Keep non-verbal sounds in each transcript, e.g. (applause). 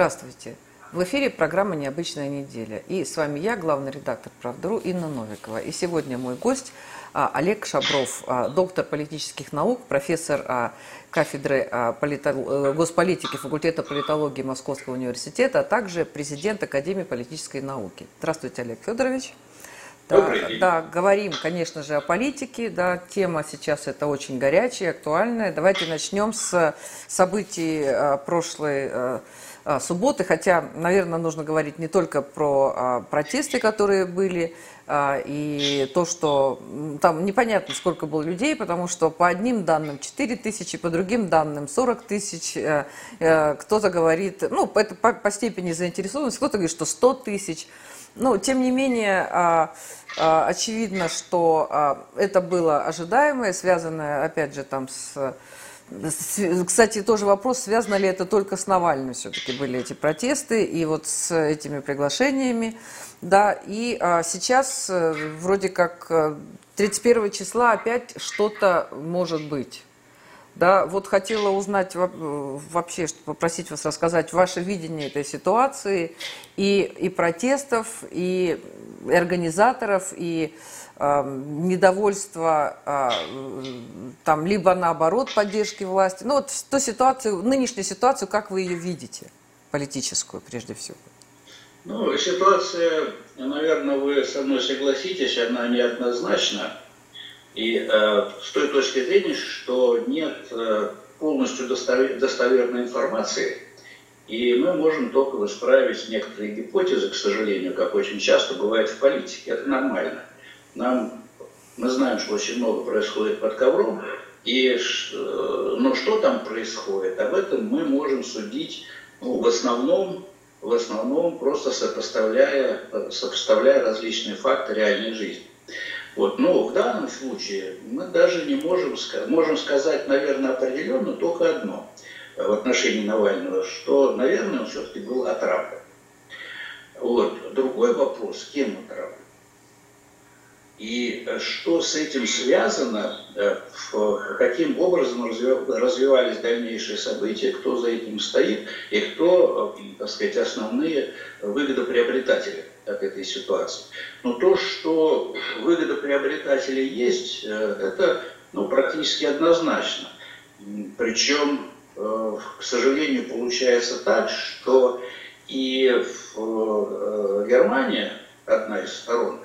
Здравствуйте. В эфире программа «Необычная неделя». И с вами я, главный редактор «Правдру» Инна Новикова. И сегодня мой гость а, Олег Шабров, а, доктор политических наук, профессор а, кафедры э, госполитики факультета политологии Московского университета, а также президент Академии политической науки. Здравствуйте, Олег Федорович. Да, да, говорим, конечно же, о политике. Да, тема сейчас это очень горячая, актуальная. Давайте начнем с событий прошлой субботы, хотя, наверное, нужно говорить не только про а, протесты, которые были, а, и то, что там непонятно, сколько было людей, потому что по одним данным 4 тысячи, по другим данным 40 тысяч. Э, э, кто-то говорит, ну, это по степени заинтересованности, кто-то говорит, что 100 тысяч. Но, тем не менее, очевидно, что это было ожидаемое, связанное, опять же, там с кстати, тоже вопрос, связано ли это только с Навальным все-таки были эти протесты и вот с этими приглашениями. Да, и а, сейчас э, вроде как 31 э, числа опять что-то может быть. Да, вот хотела узнать вообще, попросить вас рассказать ваше видение этой ситуации и, и протестов, и, организаторов, и недовольство а, там, либо наоборот поддержки власти. Ну вот ту ситуацию, нынешнюю ситуацию, как вы ее видите, политическую прежде всего? Ну, ситуация, наверное, вы со мной согласитесь, она неоднозначна. И э, с той точки зрения, что нет э, полностью достовер, достоверной информации, и мы можем только исправить некоторые гипотезы, к сожалению, как очень часто бывает в политике. Это нормально. Нам, мы знаем, что очень много происходит под ковром, и, э, но что там происходит, об этом мы можем судить ну, в основном в основном просто сопоставляя, сопоставляя различные факты реальной жизни. Вот. Но в данном случае мы даже не можем, можем сказать, наверное, определенно только одно в отношении Навального, что, наверное, он все-таки был отравлен. Вот. Другой вопрос, кем отравлен? И э, что с этим связано, э, каким образом развивались дальнейшие события, кто за этим стоит и кто, э, так сказать, основные выгодоприобретатели от этой ситуации. Но то, что выгодоприобретатели есть, это ну, практически однозначно. Причем, к сожалению, получается так, что и в Германии, одна из сторон,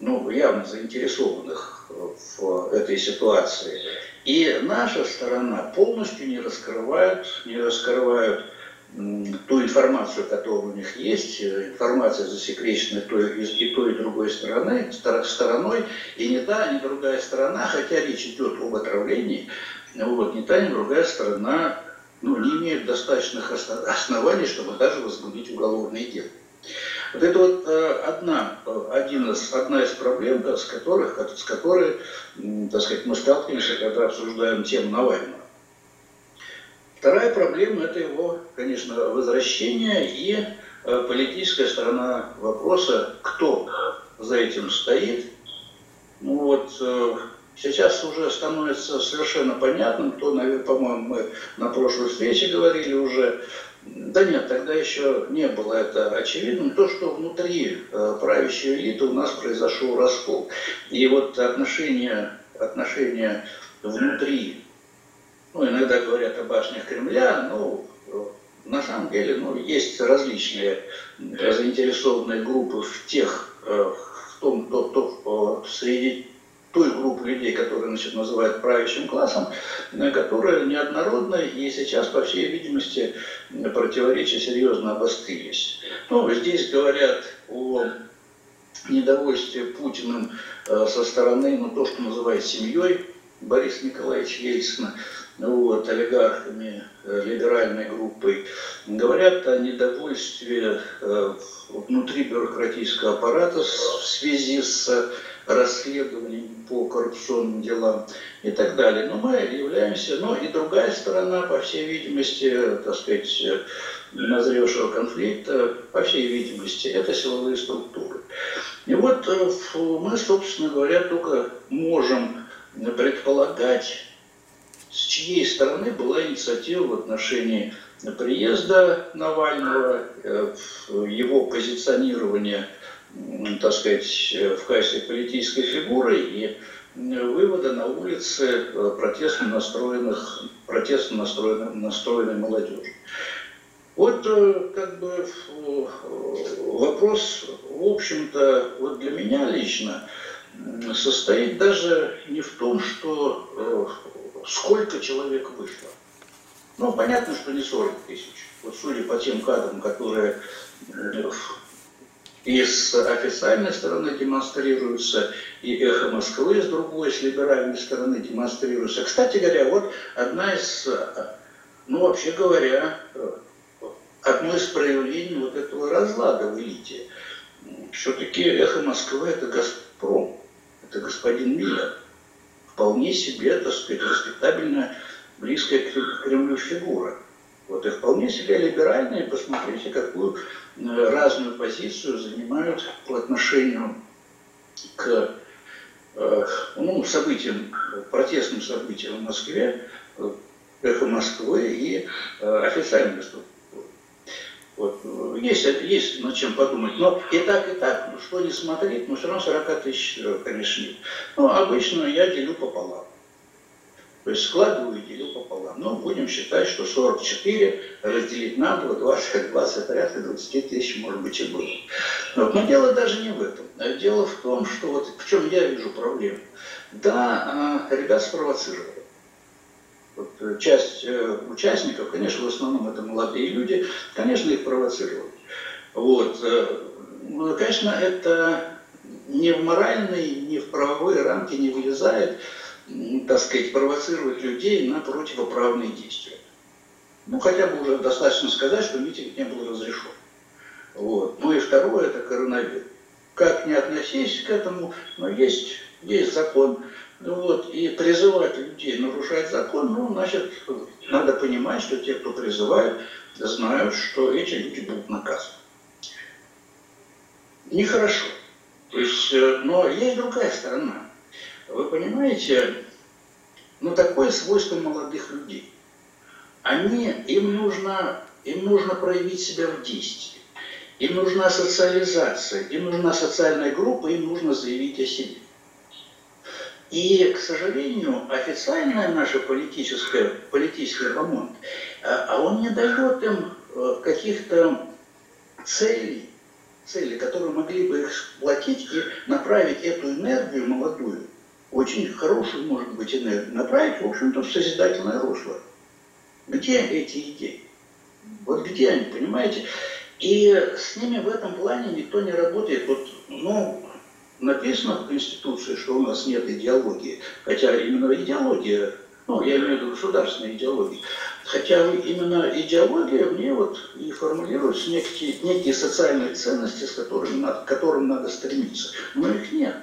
ну, явно заинтересованных в этой ситуации. И наша сторона полностью не раскрывает, не раскрывают ту информацию, которая у них есть, информация засекречена той, и той, и другой стороны, стороной, и ни та, ни другая сторона, хотя речь идет об отравлении, вот, ни та, ни другая сторона ну, не имеют достаточных оснований, чтобы даже возбудить уголовное дело. Вот это вот э, одна, один из, одна из проблем, да, с, которых, с которой так сказать, мы сталкиваемся, когда обсуждаем тему Навального. Вторая проблема – это его, конечно, возвращение и э, политическая сторона вопроса, кто за этим стоит. Ну вот, э, сейчас уже становится совершенно понятным, то, по-моему, мы на прошлой встрече говорили уже, да нет, тогда еще не было это очевидным. То, что внутри э, правящей элиты у нас произошел раскол. И вот отношения, отношения внутри, ну, иногда говорят о башнях Кремля, ну, на самом деле, ну, есть различные заинтересованные группы в тех, э, в том, то, то, среди той группы людей, которые значит, называют правящим классом, э, которая неоднородна и сейчас, по всей видимости, противоречия серьезно обострились. Ну, здесь говорят о недовольстве Путиным э, со стороны, ну, то, что называют семьей Бориса Николаевича Ельцина, вот, олигархами, э, либеральной группой, говорят о недовольстве внутри бюрократического аппарата в связи с расследований по коррупционным делам и так далее. Но мы являемся, но и другая сторона, по всей видимости, так сказать, назревшего конфликта, по всей видимости, это силовые структуры. И вот э, мы, собственно говоря, только можем предполагать, с чьей стороны была инициатива в отношении приезда Навального, его позиционирования, так сказать, в качестве политической фигуры и вывода на улицы протестно настроенных, протестно настроенной, настроенной молодежи. Вот как бы вопрос, в общем-то, вот для меня лично состоит даже не в том, что сколько человек вышло. Ну, понятно, что не 40 тысяч. Вот судя по тем кадрам, которые и с официальной стороны демонстрируются, и эхо Москвы с другой, с либеральной стороны демонстрируются. Кстати говоря, вот одна из, ну вообще говоря, одно из проявлений вот этого разлада в элите. Все-таки эхо Москвы это Газпром, это господин Миллер. Вполне себе, так сказать, респектабельная, близкая к Кремлю фигура. Вот и вполне себе либеральные, посмотрите, какую э, разную позицию занимают по отношению к э, ну, событиям, протестным событиям в Москве, э, эхо Москвы и официальным выступлением. Вот. Есть, есть над чем подумать. Но и так, и так, ну, что не смотреть, но все равно 40 тысяч, конечно, нет. Ну, обычно я делю пополам. То есть складываю и делю пополам. Но будем считать, что 44 разделить на 2, 20, 20 порядка 20 тысяч, может быть, и будет. Вот. Но дело даже не в этом. Дело в том, что вот в чем я вижу проблему. Да, а, ребят спровоцировали. Вот э, часть э, участников, конечно, в основном это молодые люди, конечно, их провоцировали. Вот. Э, ну, конечно, это не в моральные, не в правовые рамки не вылезает так сказать, провоцировать людей на противоправные действия. Ну, хотя бы уже достаточно сказать, что митинг не был разрешен. Вот. Ну и второе, это коронавирус. Как не относись к этому, но есть, есть закон. Ну вот, и призывать людей нарушать закон, ну, значит, надо понимать, что те, кто призывает, знают, что эти люди будут наказаны. Нехорошо. То есть, э, но есть другая сторона. Вы понимаете, ну такое свойство молодых людей. Они, им нужно, им нужно проявить себя в действии. Им нужна социализация, им нужна социальная группа, им нужно заявить о себе. И, к сожалению, официальная наша политическая, политический ремонт, а, а он не дает им э, каких-то целей, цели, которые могли бы их сплотить и направить эту энергию молодую очень хорошую, может быть, энергию направить, в общем-то, в созидательное русло. Где эти идеи? Вот где они, понимаете? И с ними в этом плане никто не работает. Вот, ну, написано в Конституции, что у нас нет идеологии, хотя именно идеология, ну, я имею в виду государственная идеология, хотя именно идеология мне вот и формулируются некие, некие социальные ценности, с которыми надо, к которым надо стремиться, но их нет.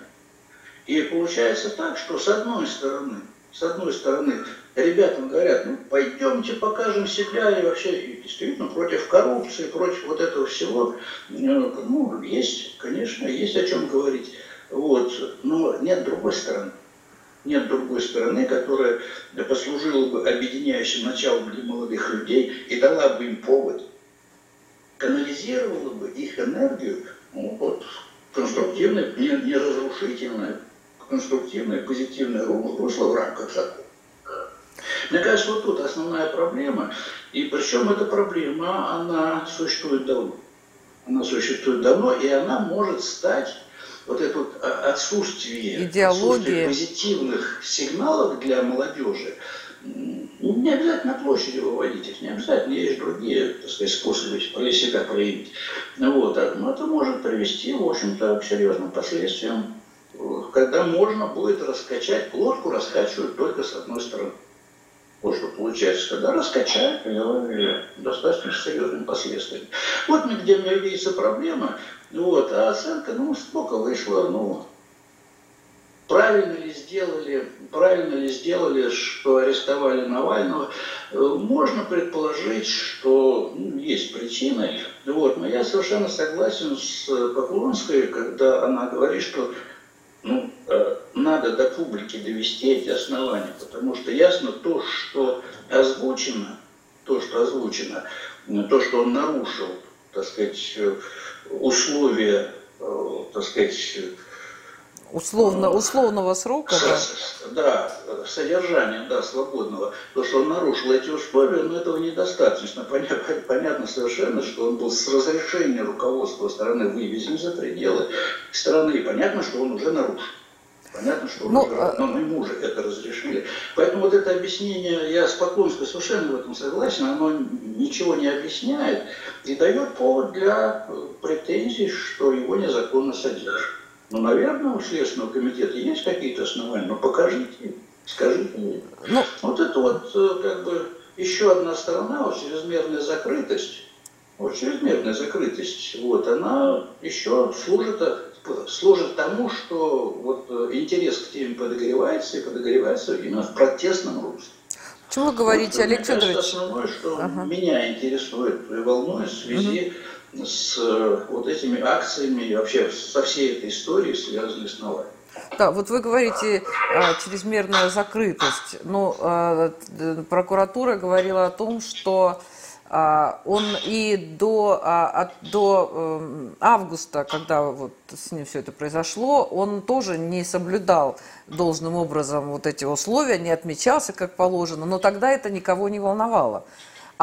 И получается так, что с одной стороны, с одной стороны, ребятам говорят, ну пойдемте покажем себя и вообще и действительно против коррупции, против вот этого всего. Э, ну, есть, конечно, есть о чем говорить. Вот. Но нет другой стороны. Нет другой стороны, которая послужила бы объединяющим началом для молодых людей и дала бы им повод, канализировала бы их энергию ну, вот, конструктивное, не, не разрушительное, конструктивное, позитивное русло в рамках закона. Мне кажется, вот тут основная проблема, и причем эта проблема, она существует давно. Она существует давно, и она может стать вот это вот а, отсутствие, отсутствие позитивных сигналов для молодежи, не обязательно площади выводить их, не обязательно, есть другие, так сказать, способы себя проявить. Вот. А, но это может привести, в общем-то, к серьезным последствиям когда можно будет раскачать, лодку раскачивают только с одной стороны. Вот что получается, когда раскачают ее достаточно серьезными последствиями. Вот где мне видится проблема, вот, а оценка, ну, сколько вышло, ну, правильно ли сделали, правильно ли сделали, что арестовали Навального, можно предположить, что ну, есть причины, вот, но я совершенно согласен с Поклонской, когда она говорит, что ну, э, надо до публики довести эти основания, потому что ясно то, что озвучено, то, что озвучено, то, что он нарушил, так сказать, условия, так сказать, Условно, условного срока, да? Да, содержание, да, свободного. То, что он нарушил эти условия, но этого недостаточно. Понятно, понятно совершенно, что он был с разрешения руководства страны вывезен за пределы страны. И понятно, что он уже нарушил. Понятно, что он ну, уже, а но ему же это разрешили. Поэтому вот это объяснение, я с Поклонской совершенно в этом согласен, оно ничего не объясняет и дает повод для претензий, что его незаконно содержат. Ну, наверное, у Следственного комитета есть какие-то основания, но покажите, скажите. Ну, вот это вот э, как бы еще одна сторона, вот чрезмерная закрытость, вот чрезмерная закрытость, вот, она еще служит, служит тому, что вот э, интерес к теме подогревается, и подогревается именно в протестном русле. Почему вы говорите, вот, Олег Федорович? Основное, что ага. меня интересует и волнует в связи угу с э, вот этими акциями и вообще со всей этой историей, связанной с Навальным. Да, вот вы говорите а, чрезмерная закрытость. Но а, прокуратура говорила о том, что а, он и до, а, от, до а, августа, когда вот с ним все это произошло, он тоже не соблюдал должным образом вот эти условия, не отмечался как положено, но тогда это никого не волновало.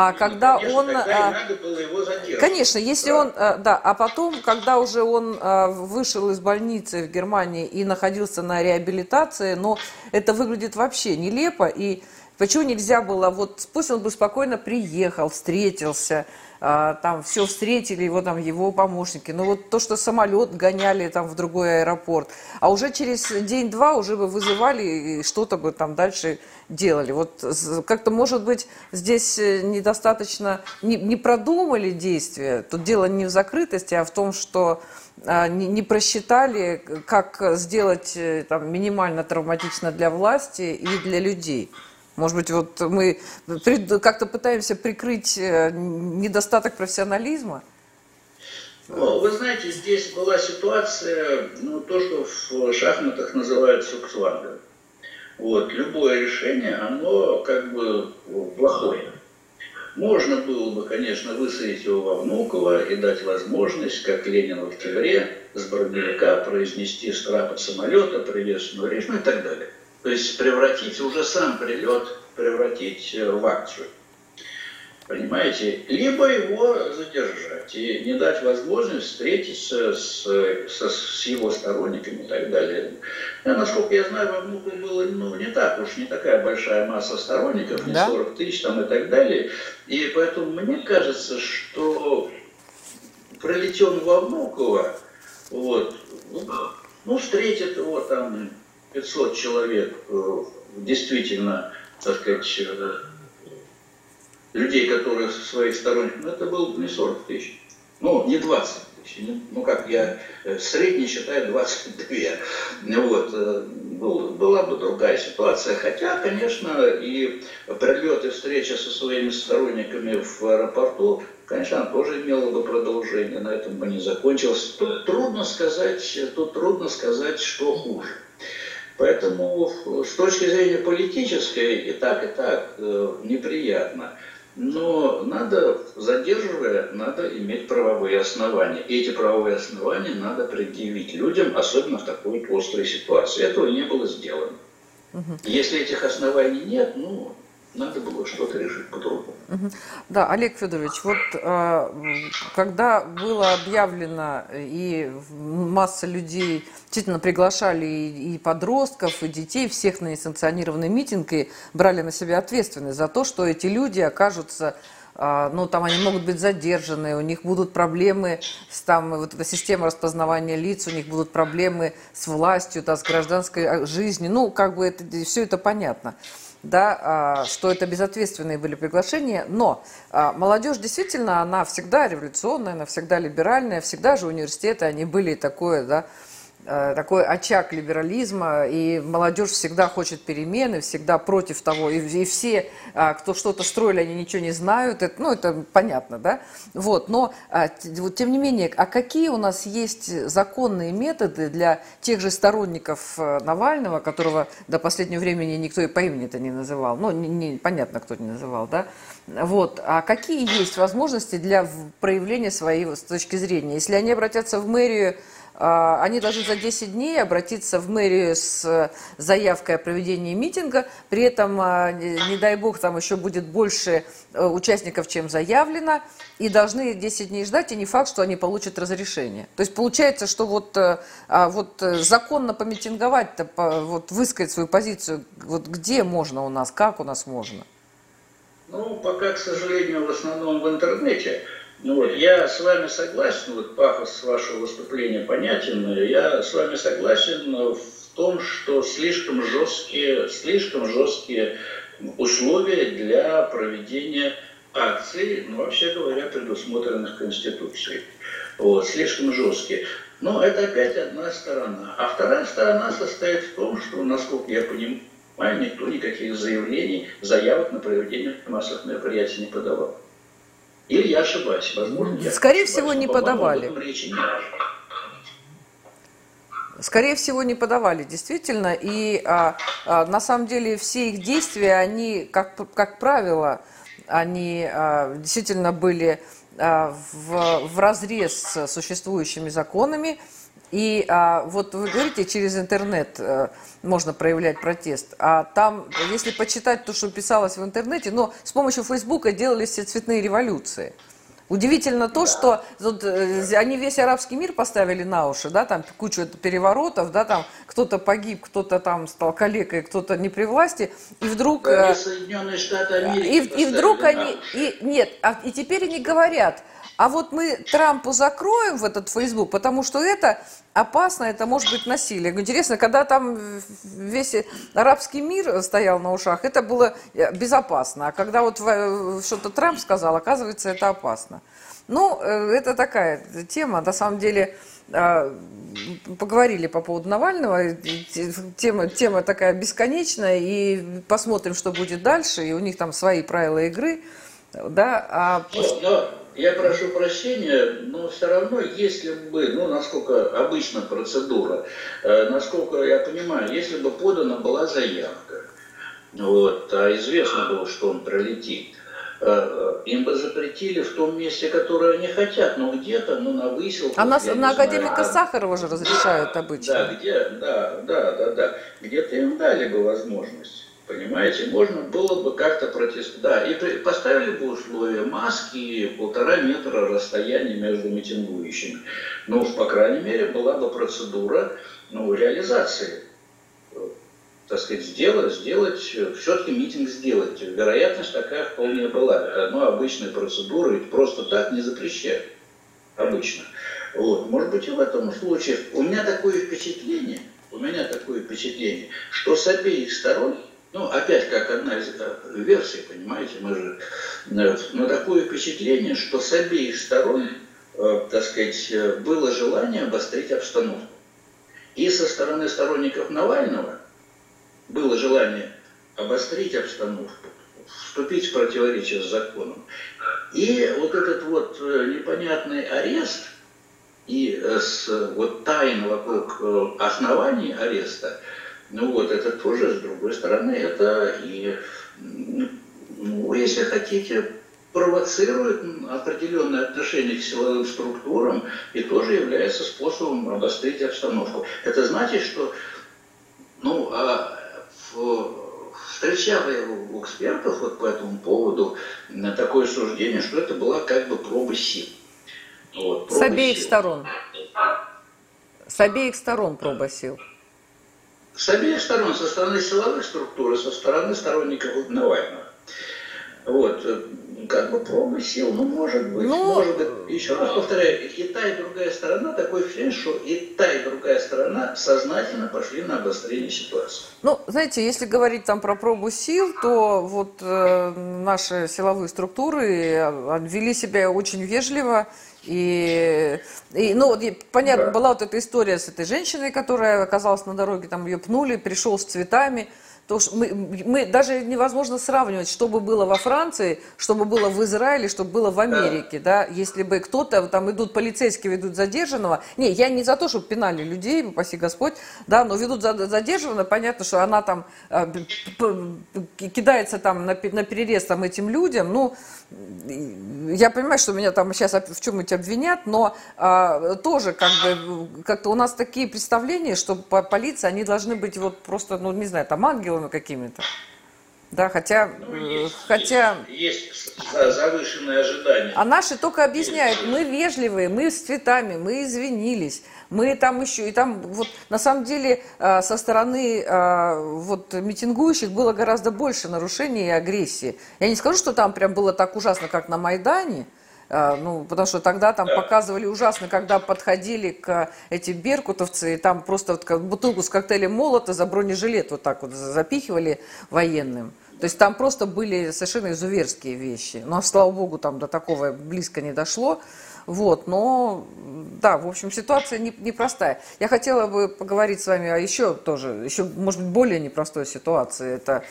А когда конечно, он, тогда а, надо было его конечно, если да. он, а, да, а потом, когда уже он а, вышел из больницы в Германии и находился на реабилитации, но это выглядит вообще нелепо и почему нельзя было, вот пусть он бы спокойно приехал, встретился, там все встретили его, там его помощники. Но вот то, что самолет гоняли там в другой аэропорт, а уже через день-два уже бы вызывали и что-то бы там дальше делали. Вот как-то, может быть, здесь э, недостаточно, не, не продумали действия. Тут дело не в закрытости, а в том, что а, не, не просчитали, как сделать э, там, минимально травматично для власти и для людей. Может быть, вот мы как-то пытаемся прикрыть э, недостаток профессионализма? Ну, вы знаете, здесь была ситуация, ну, то, что в шахматах называют суксвангом. Вот, любое решение, оно как бы плохое. Можно было бы, конечно, высадить его во Внуково и дать возможность, как Ленин в октябре, с броневика произнести с трапа самолета приветственную речь, ну и так далее. То есть превратить уже сам прилет, превратить э, в акцию. Понимаете? Либо его задержать и не дать возможность встретиться с, со, с его сторонниками и так далее. Я, насколько я знаю, во Внуку было ну, не так уж, не такая большая масса сторонников, не да? 40 тысяч там и так далее. И поэтому мне кажется, что пролетен во Внуково, вот, ну, встретит его там 500 человек э, действительно, так сказать, э, людей, которые своих сторонников, ну, это было не 40 тысяч, ну, не 20 тысяч, ну, как я э, средний считаю 22. Вот, была бы другая ситуация. Хотя, конечно, и прилет и встреча со своими сторонниками в аэропорту, конечно, она тоже имела бы продолжение, на этом бы не закончилось. Тут трудно сказать, тут трудно сказать, что хуже. Поэтому с точки зрения политической и так, и так э, неприятно. Но надо, задерживая, надо иметь правовые основания. И эти правовые основания надо предъявить людям, особенно в такой острой ситуации. Этого не было сделано. Угу. Если этих оснований нет, ну, надо было что-то решить по-другому. Да, Олег Федорович, вот э, когда было объявлено и масса людей действительно приглашали и, подростков, и детей, всех на несанкционированный митинг и брали на себя ответственность за то, что эти люди окажутся э, ну, там они могут быть задержаны, у них будут проблемы с там, вот эта система распознавания лиц, у них будут проблемы с властью, да, с гражданской жизнью, ну, как бы это, все это понятно да, а, что это безответственные были приглашения, но а, молодежь действительно, она всегда революционная, она всегда либеральная, всегда же университеты, они были такое, да, такой очаг либерализма, и молодежь всегда хочет перемены, всегда против того, и, и все, а, кто что-то строили, они ничего не знают, это, ну, это понятно, да, вот, но, а, вот, тем не менее, а какие у нас есть законные методы для тех же сторонников э, Навального, которого до последнего времени никто и по имени-то не называл, ну, не, не, понятно, кто не называл, да, вот, а какие есть возможности для проявления своей с точки зрения, если они обратятся в мэрию, они должны за 10 дней обратиться в мэрию с заявкой о проведении митинга. При этом, а, не дай бог, там еще будет больше э, участников, чем заявлено. И должны 10 дней ждать, и не факт, что они получат разрешение. То есть получается, что вот, э, а, вот э, законно помитинговать, вот высказать свою позицию, вот где можно у нас, как у нас можно? Ну, пока, к сожалению, в основном в интернете. Ну вот, я с вами согласен, вот пафос вашего выступления понятен, я с вами согласен в том, что слишком жесткие, слишком жесткие условия для проведения акций, ну, вообще говоря, предусмотренных Конституцией. Вот, слишком жесткие. Но это опять одна сторона. А вторая сторона состоит в том, что, насколько я понимаю, никто никаких заявлений, заявок на проведение массовых мероприятий не подавал. Или я ошибаюсь, возможно, я Скорее ошибаюсь, всего, не подавали. Скорее всего, не подавали, действительно. И а, а, на самом деле все их действия, они, как, как правило, они а, действительно были а, в, в разрез с существующими законами. И а, вот вы говорите, через интернет а, можно проявлять протест. А там, если почитать то, что писалось в интернете, но с помощью Фейсбука делались все цветные революции. Удивительно то, что тут, э, они весь арабский мир поставили на уши, да, там кучу переворотов, да, там кто-то погиб, кто-то там стал калекой, кто-то не при власти, и вдруг... Э, Соединенные Штаты Америки и, и вдруг они... И, нет, а, и теперь они говорят, а вот мы Трампу закроем в этот Фейсбук, потому что это опасно, это может быть насилие. Интересно, когда там весь арабский мир стоял на ушах, это было э, безопасно. А когда вот что-то Трамп сказал, оказывается, это опасно. Ну, э, это такая тема, на самом деле, а, поговорили по поводу Навального, тема, тема такая бесконечная, и посмотрим, что будет дальше, и у них там свои правила игры, да, а... Я прошу прощения, но все равно, если бы, ну, насколько обычно процедура, э, насколько я понимаю, если бы подана была заявка, вот, а известно было, что он пролетит, э, э, им бы запретили в том месте, которое они хотят, но где-то, ну, на выселках. А на, на академика знаю, Сахарова же разрешают обычно. Да, где, да, да, да, да. Где-то им дали бы возможность. Понимаете, можно было бы как-то протестовать. Да, и поставили бы условия маски, полтора метра расстояния между митингующими. Ну, по крайней мере, была бы процедура ну, реализации. Так сказать, сделать, сделать, все-таки митинг сделать. Вероятность такая вполне была. Это ну, обычная процедура, ведь просто так не запрещают. Обычно. Вот. Может быть, и в этом случае. У меня такое впечатление, у меня такое впечатление, что с обеих сторон ну, опять как одна из э, версий, понимаете, мы же... Э, но такое впечатление, что с обеих сторон, э, так сказать, было желание обострить обстановку. И со стороны сторонников Навального было желание обострить обстановку, вступить в противоречие с законом. И вот этот вот непонятный арест и с, вот тайна вокруг оснований ареста – ну вот, это тоже, с другой стороны, это и, ну, если хотите, провоцирует определенное отношение к силовым структурам и тоже является способом обострить обстановку. Это значит, что ну, а в, встречал я у экспертов вот по этому поводу такое суждение, что это была как бы проба сил. Вот, проба С обеих сил. сторон. С обеих сторон проба сил. С обеих сторон, со стороны силовых структур и со стороны сторонников Навального. Вот. как бы пробы сил, ну, может быть, ну, может быть. Еще раз повторяю, и та, и другая сторона, такой ощущение, что и та, и другая сторона сознательно пошли на обострение ситуации. Ну, знаете, если говорить там про пробу сил, то вот э, наши силовые структуры э, вели себя очень вежливо, и, и ну, вот, понятно, да. была вот эта история с этой женщиной, которая оказалась на дороге, там ее пнули, пришел с цветами, то мы, мы даже невозможно сравнивать, что бы было во Франции, что бы было в Израиле, что бы было в Америке, да, если бы кто-то, там идут полицейские, ведут задержанного, не, я не за то, чтобы пинали людей, упаси Господь, да, но ведут задержанного, понятно, что она там э, кидается там на, на перерез там этим людям, ну, я понимаю, что меня там сейчас в чем-нибудь обвинят, но а, тоже как бы как-то у нас такие представления, что по полиции они должны быть вот просто, ну не знаю, там ангелами какими-то. Да, хотя, ну, есть, хотя... Есть, есть завышенные ожидания. А наши только объясняют, мы вежливые, мы с цветами, мы извинились, мы там еще, и там вот на самом деле а, со стороны а, вот митингующих было гораздо больше нарушений и агрессии. Я не скажу, что там прям было так ужасно, как на Майдане, ну, потому что тогда там показывали ужасно, когда подходили к эти беркутовцы, и там просто вот бутылку с коктейлем молота за бронежилет вот так вот запихивали военным. То есть там просто были совершенно изуверские вещи. Но, слава богу, там до такого близко не дошло. Вот, но, да, в общем, ситуация непростая. Не Я хотела бы поговорить с вами о еще тоже, еще, может быть, более непростой ситуации. Это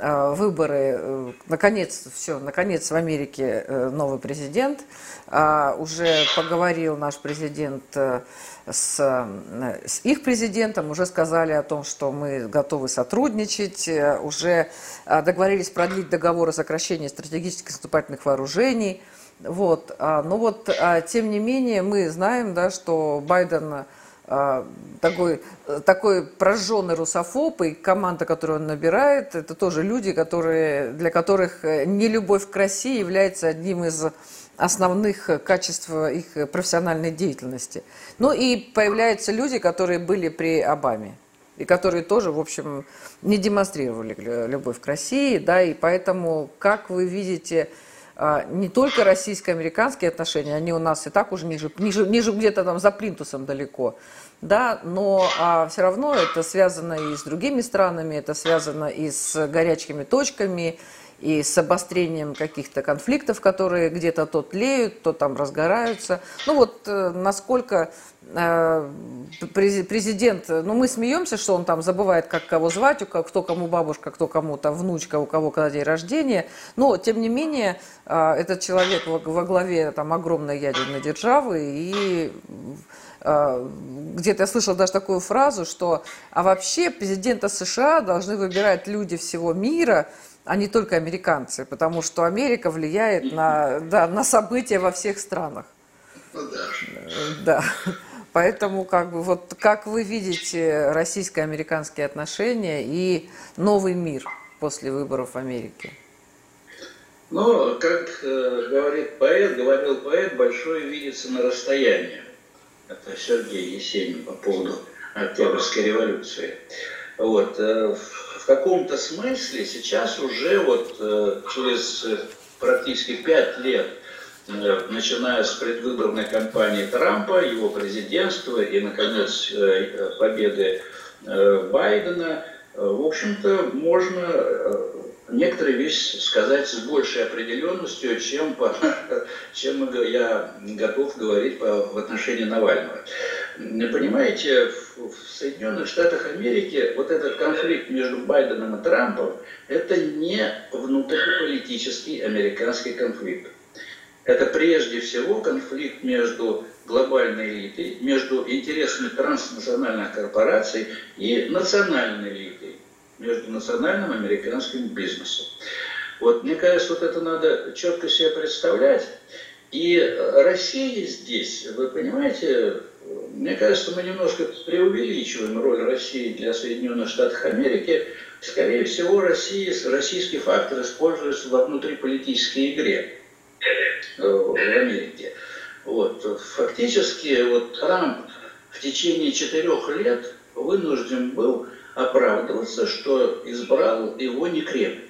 выборы, э, наконец, все, наконец в Америке э, новый президент. Э, уже поговорил наш президент э, с, э, с их президентом, уже сказали о том, что мы готовы сотрудничать, э, уже э, договорились продлить договор о сокращении стратегических наступательных вооружений. Вот, а, но вот, тем не менее, мы знаем, да, что Байден такой, такой прожженный русофоб, и команда, которую он набирает, это тоже люди, которые, для которых не любовь к России является одним из основных качеств их профессиональной деятельности. Ну и появляются люди, которые были при Обаме и которые тоже, в общем, не демонстрировали любовь к России, да, и поэтому, как вы видите, а, не только российско-американские отношения, они у нас и так уже ниже, ниже, ниже где-то там за плинтусом далеко, да, но а, все равно это связано и с другими странами, это связано и с горячими точками, и с обострением каких-то конфликтов, которые где-то то тлеют, то там разгораются. Ну вот э, насколько э, президент, ну мы смеемся, что он там забывает, как кого звать, кто кому бабушка, кто кому там внучка, у кого когда день рождения, но тем не менее э, этот человек во главе там огромной ядерной державы и где-то я слышала даже такую фразу, что а вообще президента США должны выбирать люди всего мира, а не только американцы, потому что Америка влияет на, да, на события во всех странах. Ну, да. да. Поэтому как бы вот как вы видите российско-американские отношения и новый мир после выборов в Америке? Ну, как э, говорит поэт, говорил поэт, большое видится на расстоянии. Это Сергей Есенин по поводу Октябрьской революции. Вот. Э, в каком-то смысле сейчас уже вот э, через э, практически пять лет, э, начиная с предвыборной кампании Трампа, его президентства и, наконец, победы Байдена, в общем-то, можно некоторые вещи сказать с большей определенностью, чем, по, (laughs) чем я готов говорить по, в отношении Навального. Понимаете, в, Соединенных Штатах Америки вот этот конфликт между Байденом и Трампом – это не внутриполитический американский конфликт. Это прежде всего конфликт между глобальной элитой, между интересами транснациональных корпораций и национальной элитой между национальным американским бизнесом. Вот мне кажется, вот это надо четко себе представлять. И Россия здесь, вы понимаете, мне кажется, мы немножко преувеличиваем роль России для Соединенных Штатов Америки. Скорее всего, Россия, российский фактор используется во внутриполитической игре э, в Америке. Вот. Фактически вот Трамп в течение четырех лет вынужден был оправдываться, что избрал его не Кремль.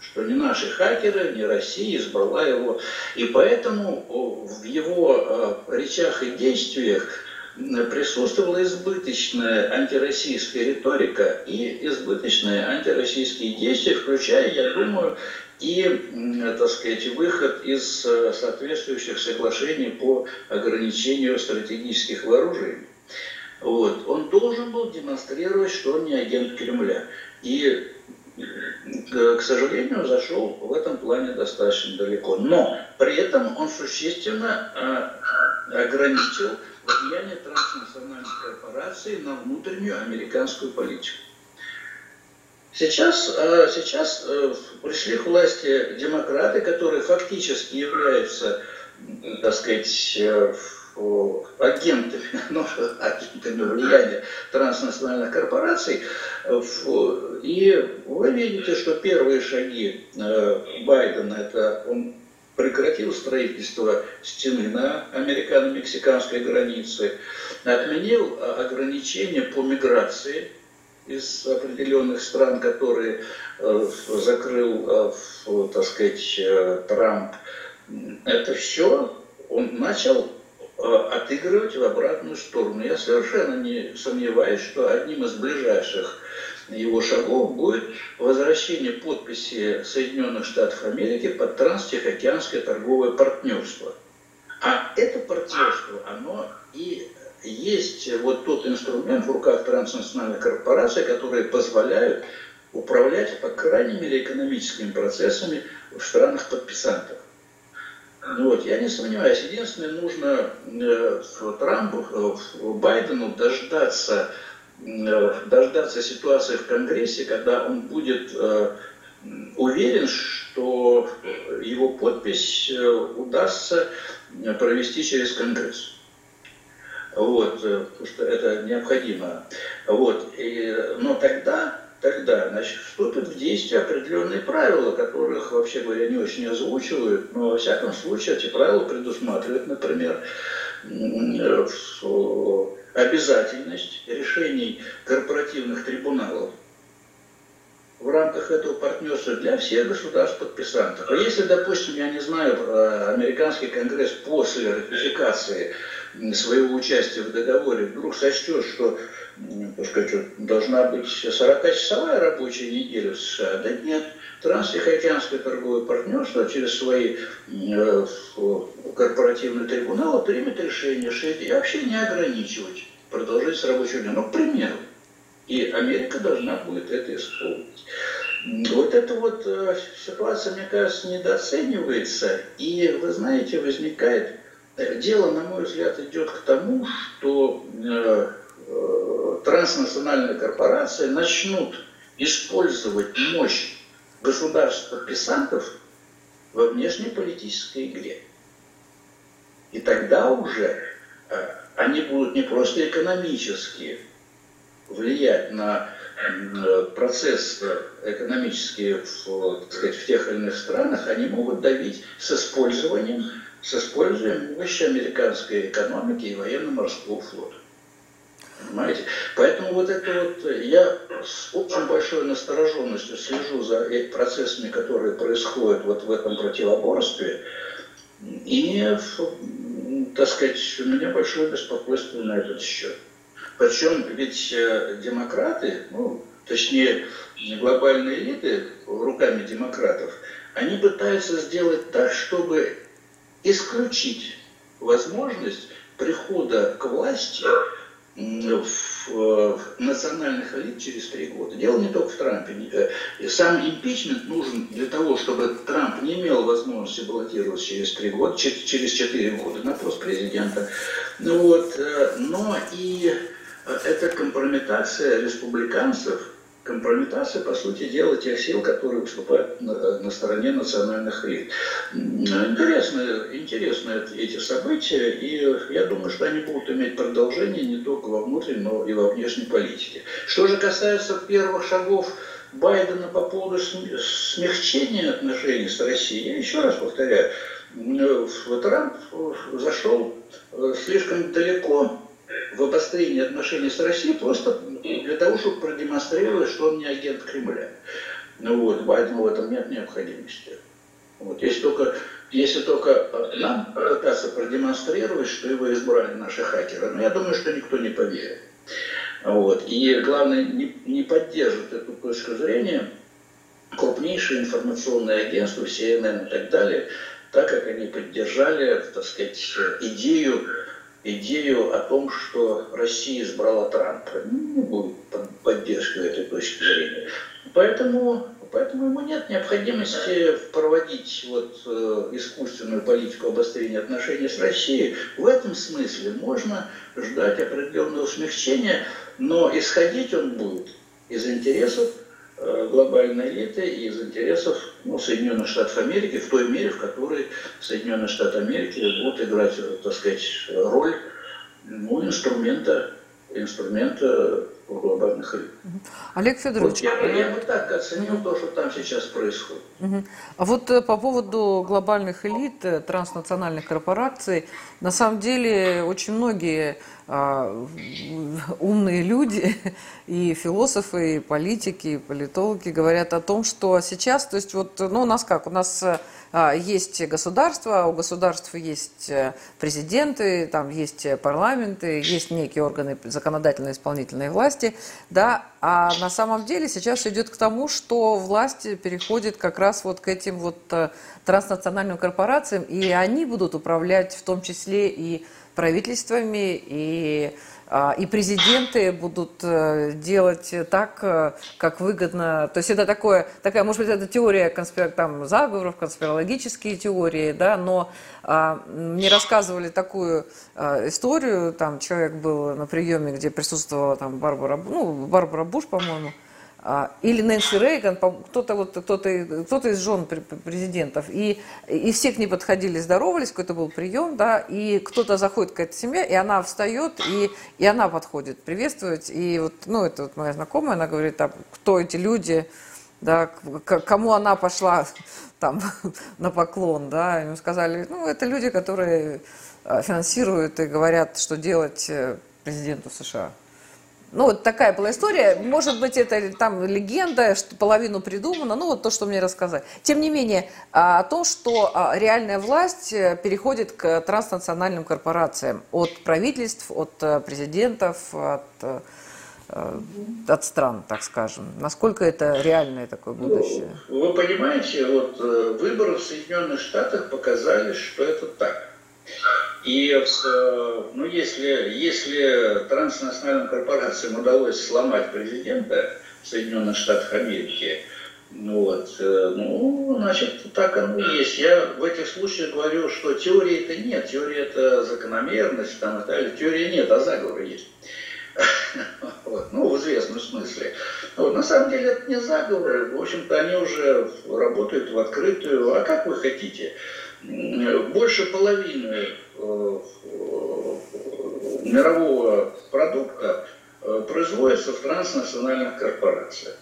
что не наши хакеры, не Россия избрала его. И поэтому в его речах и действиях присутствовала избыточная антироссийская риторика и избыточные антироссийские действия, включая, я думаю, и, так сказать, выход из э, соответствующих соглашений по ограничению стратегических вооружений. Вот. Он должен был демонстрировать, что он не агент Кремля. И, э, к сожалению, зашел в этом плане достаточно далеко. Но при этом он существенно э, ограничил влияние транснациональных корпораций на внутреннюю американскую политику. Сейчас, э, сейчас э, пришли к власти демократы, которые фактически являются, так сказать, э, агентами, (laughs) ну, агентами влияния транснациональных корпораций. И вы видите, что первые шаги Байдена, это он прекратил строительство стены на американо-мексиканской границе, отменил ограничения по миграции из определенных стран, которые э, закрыл, э, так сказать, э, Трамп, это все он начал отыгрывать в обратную сторону. Я совершенно не сомневаюсь, что одним из ближайших его шагов будет возвращение подписи Соединенных Штатов Америки под транстихоокеанское торговое партнерство. А это партнерство, оно и есть вот тот инструмент в руках транснациональных корпораций, которые позволяют управлять, по крайней мере, экономическими процессами в странах-подписантах. Ну вот, я не сомневаюсь, единственное, нужно э, Трампу, э, Байдену дождаться, дождаться ситуации в Конгрессе, когда он будет э, уверен, что его подпись э, удастся провести через Конгресс. Вот, э, потому что это необходимо. Вот, и, но тогда, тогда значит, вступят в действие определенные правила, которых, вообще говоря, не очень озвучивают, но во всяком случае эти правила предусматривают, например, обязательность решений корпоративных трибуналов в рамках этого партнерства для всех государств-подписантов. А если, допустим, я не знаю, э, американский конгресс после ратификации своего участия в договоре вдруг сочтет, что сказать, должна быть 40-часовая рабочая неделя США, да нет, Транстихоокеанское торговое партнерство через свои э, корпоративные трибуналы примет решение, и вообще не ограничивать продолжительность рабочего дня. Ну, к примеру. И Америка должна будет это исполнить. Вот эта вот э, ситуация, мне кажется, недооценивается. И, вы знаете, возникает Дело, на мой взгляд, идет к тому, что э, э, транснациональные корпорации начнут использовать мощь государств-подписантов во внешнеполитической игре. И тогда уже э, они будут не просто экономически влиять на процесс экономический в, сказать, в тех или иных странах, они могут давить с использованием с использованием мощи американской экономики и военно-морского флота. Понимаете? Поэтому вот это вот я с очень большой настороженностью слежу за процессами, которые происходят вот в этом противоборстве. И, так сказать, у меня большое беспокойство на этот счет. Причем ведь э, демократы, ну, точнее, глобальные элиты руками демократов, они пытаются сделать так, чтобы исключить возможность прихода к власти в национальных элит через три года. Дело не только в Трампе. Э, сам импичмент нужен для того, чтобы Трамп не имел возможности баллотироваться через три года, через четыре года на пост президента. Ну вот, э, но и э, это компрометация республиканцев компрометация, по сути дела, тех сил, которые выступают на, на стороне национальных элит. Интересно, интересно эти события, и я думаю, что они будут иметь продолжение не только во внутренней, но и во внешней политике. Что же касается первых шагов Байдена по поводу смягчения отношений с Россией, я еще раз повторяю, Трамп зашел э, слишком далеко в обострении отношений с Россией просто для того, чтобы продемонстрировать, что он не агент Кремля. Ну вот, поэтому в этом нет необходимости. Вот, если только, если только нам пытаться продемонстрировать, что его избрали наши хакеры, но я думаю, что никто не поверит. Вот. И главное, не, не поддерживать эту точку зрения крупнейшие информационные агентства, CNN и так далее, так как они поддержали, так сказать, идею, идею о том, что Россия избрала Трампа. Не будет поддержки этой точки зрения. Поэтому, поэтому ему нет необходимости проводить вот, э, искусственную политику обострения отношений с Россией. В этом смысле можно ждать определенного смягчения, но исходить он будет из интересов глобальной элиты из интересов ну, Соединенных Штатов Америки в той мере, в которой Соединенные Штаты Америки будут играть, так сказать, роль ну, инструмента, инструмента глобальных элит. Олег Федорович, вот я, я бы так оценил то, что там сейчас происходит. А вот э, по поводу глобальных элит, э, транснациональных корпораций, на самом деле очень многие а, умные люди, (laughs) и философы, и политики, и политологи говорят о том, что сейчас, то есть вот, ну у нас как, у нас есть государство, у государства есть э, президенты, там есть парламенты, есть некие органы законодательной и исполнительной власти, да, а на самом деле сейчас идет к тому, что власть переходит как раз вот к этим вот э, транснациональным корпорациям, и они будут управлять в том числе и правительствами, и, а, и президенты будут э, делать так, э, как выгодно. То есть это такое, такая, может быть, это теория конспир... там, заговоров, конспирологические теории, да, но а, мне рассказывали такую а, историю, там человек был на приеме, где присутствовала там Барбара, ну, Барбара Буш, по-моему, а, или Нэнси Рейган, кто-то вот, кто-то, кто-то из жен президентов, и, и все к ней подходили, здоровались, какой-то был прием, да, и кто-то заходит к этой семье, и она встает, и, и она подходит приветствовать, и вот, ну, это вот моя знакомая, она говорит, там, кто эти люди, да, к кому она пошла (laughs) там (laughs) на поклон, да, ему сказали, ну, это люди, которые а, финансируют и говорят, что делать э, президенту США. Ну, вот такая была история. Может быть, это там легенда, что половину придумано, ну, вот то, что мне рассказали. Тем не менее, а, о том, что а, реальная власть э, переходит к транснациональным корпорациям от правительств, от э, президентов, от, э, от стран, так скажем. Насколько это реальное такое ну, будущее? Ну, вы понимаете, вот выборы в Соединенных Штатах показали, что это так. И э, ну, если, если транснациональным корпорациям удалось сломать президента Соединенных Штатов Америки, ну, вот, э, ну, значит, так оно и есть. Я в этих случаях говорю, что теории это нет, теория это закономерность, там, и далее. теории нет, а заговоры есть. (laughs) Вот, ну, в известном смысле. Вот, на самом деле это не заговоры, в общем-то, они уже работают в открытую. А как вы хотите? Больше половины э, мирового продукта э, производится в транснациональных корпорациях.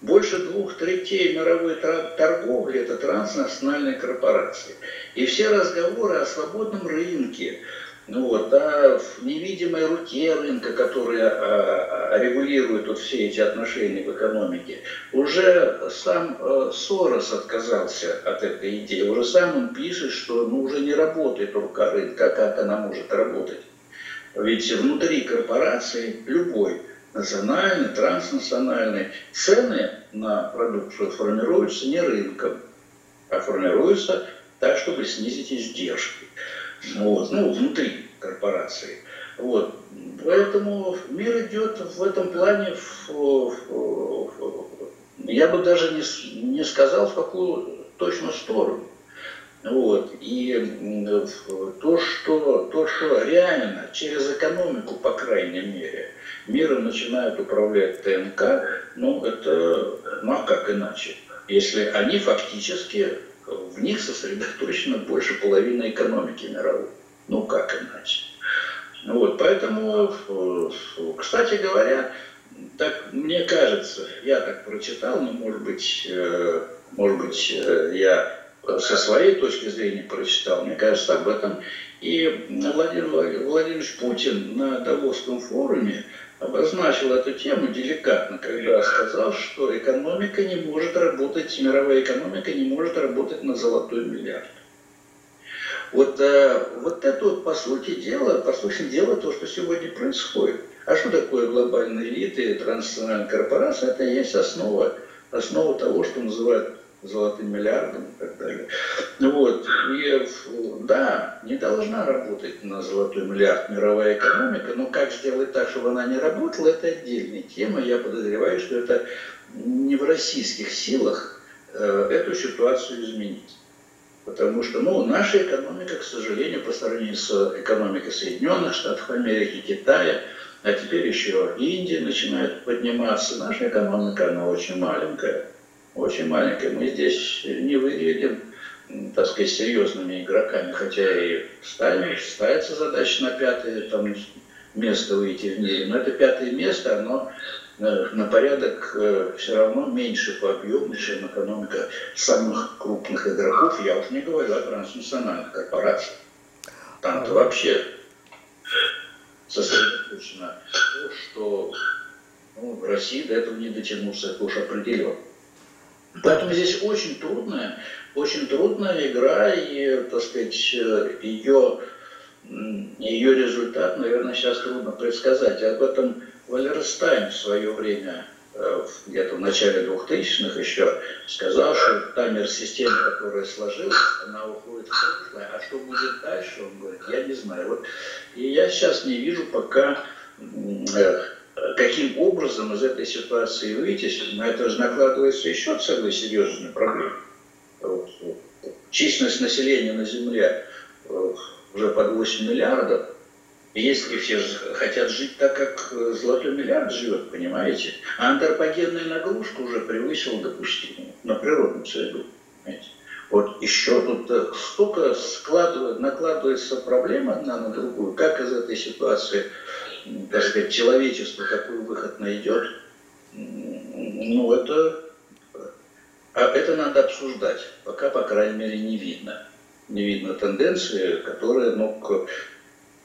Больше двух третей мировой торговли – это транснациональные корпорации. И все разговоры о свободном рынке, ну вот, а в невидимой руке рынка, которая а, а, регулирует вот все эти отношения в экономике, уже сам а, Сорос отказался от этой идеи, уже сам он пишет, что ну, уже не работает рука рынка, а как она может работать? Ведь внутри корпорации любой национальный, транснациональный, цены на продукцию формируются не рынком, а формируются так, чтобы снизить издержки вот, ну, внутри корпорации. Вот. Поэтому мир идет в этом плане, в, в, в, я бы даже не, не сказал, в какую точно сторону. Вот. И то что, то, что реально через экономику, по крайней мере, миром начинают управлять ТНК, ну, это, ну, а как иначе? Если они фактически в них сосредоточено больше половины экономики мировой. Ну как иначе? Вот, поэтому, кстати говоря, так мне кажется, я так прочитал, но может быть, э, может быть, э, я со своей точки зрения прочитал, мне кажется, об этом И Владимир Владимирович Путин на Давосском форуме обозначил эту тему деликатно, когда сказал, что экономика не может работать, мировая экономика не может работать на золотой миллиард. Вот, э, вот это вот, по сути дела, по сути дела, то, что сегодня происходит. А что такое глобальные элиты, транснациональная корпорация? Это и есть основа, основа того, что называют золотым миллиардом и так далее. Вот. И да, не должна работать на золотой миллиард мировая экономика, но как сделать так, чтобы она не работала, это отдельная тема. Я подозреваю, что это не в российских силах э, эту ситуацию изменить. Потому что ну, наша экономика, к сожалению, по сравнению с экономикой Соединенных Штатов Америки, Китая, а теперь еще Индия начинает подниматься, наша экономика, она очень маленькая очень маленькая. Мы здесь не выглядим, так сказать, серьезными игроками, хотя и ставим, ставится задача на пятое там, место выйти в мире. Но это пятое место, оно э, на порядок э, все равно меньше по объему, чем экономика самых крупных игроков. Я уж не говорю о транснациональных корпорациях. Там-то вообще сосредоточено то, что ну, в России до этого не дотянулся, это уж определенно. Поэтому здесь очень трудная, очень трудная игра, и, так сказать, ее, ее результат, наверное, сейчас трудно предсказать. Об этом Валера Стайн в свое время, э, где-то в начале 2000-х еще, сказал, что та мир-система, которая сложилась, она уходит в прошлое. А что будет дальше, он говорит, я не знаю. Вот, и я сейчас не вижу пока э, каким образом из этой ситуации выйти, на это же накладывается еще целая серьезная проблема. Вот. Численность населения на Земле э, уже под 8 миллиардов, и если все хотят жить так, как э, золотой миллиард живет, понимаете, а антропогенная нагрузка уже превысила допустимую на природную среду. Понимаете? Вот еще тут э, столько складывает, накладывается проблема одна на другую, как из этой ситуации так сказать, человечество какой выход найдет, ну, это, а это надо обсуждать. Пока, по крайней мере, не видно. Не видно тенденции, которые, ну, к...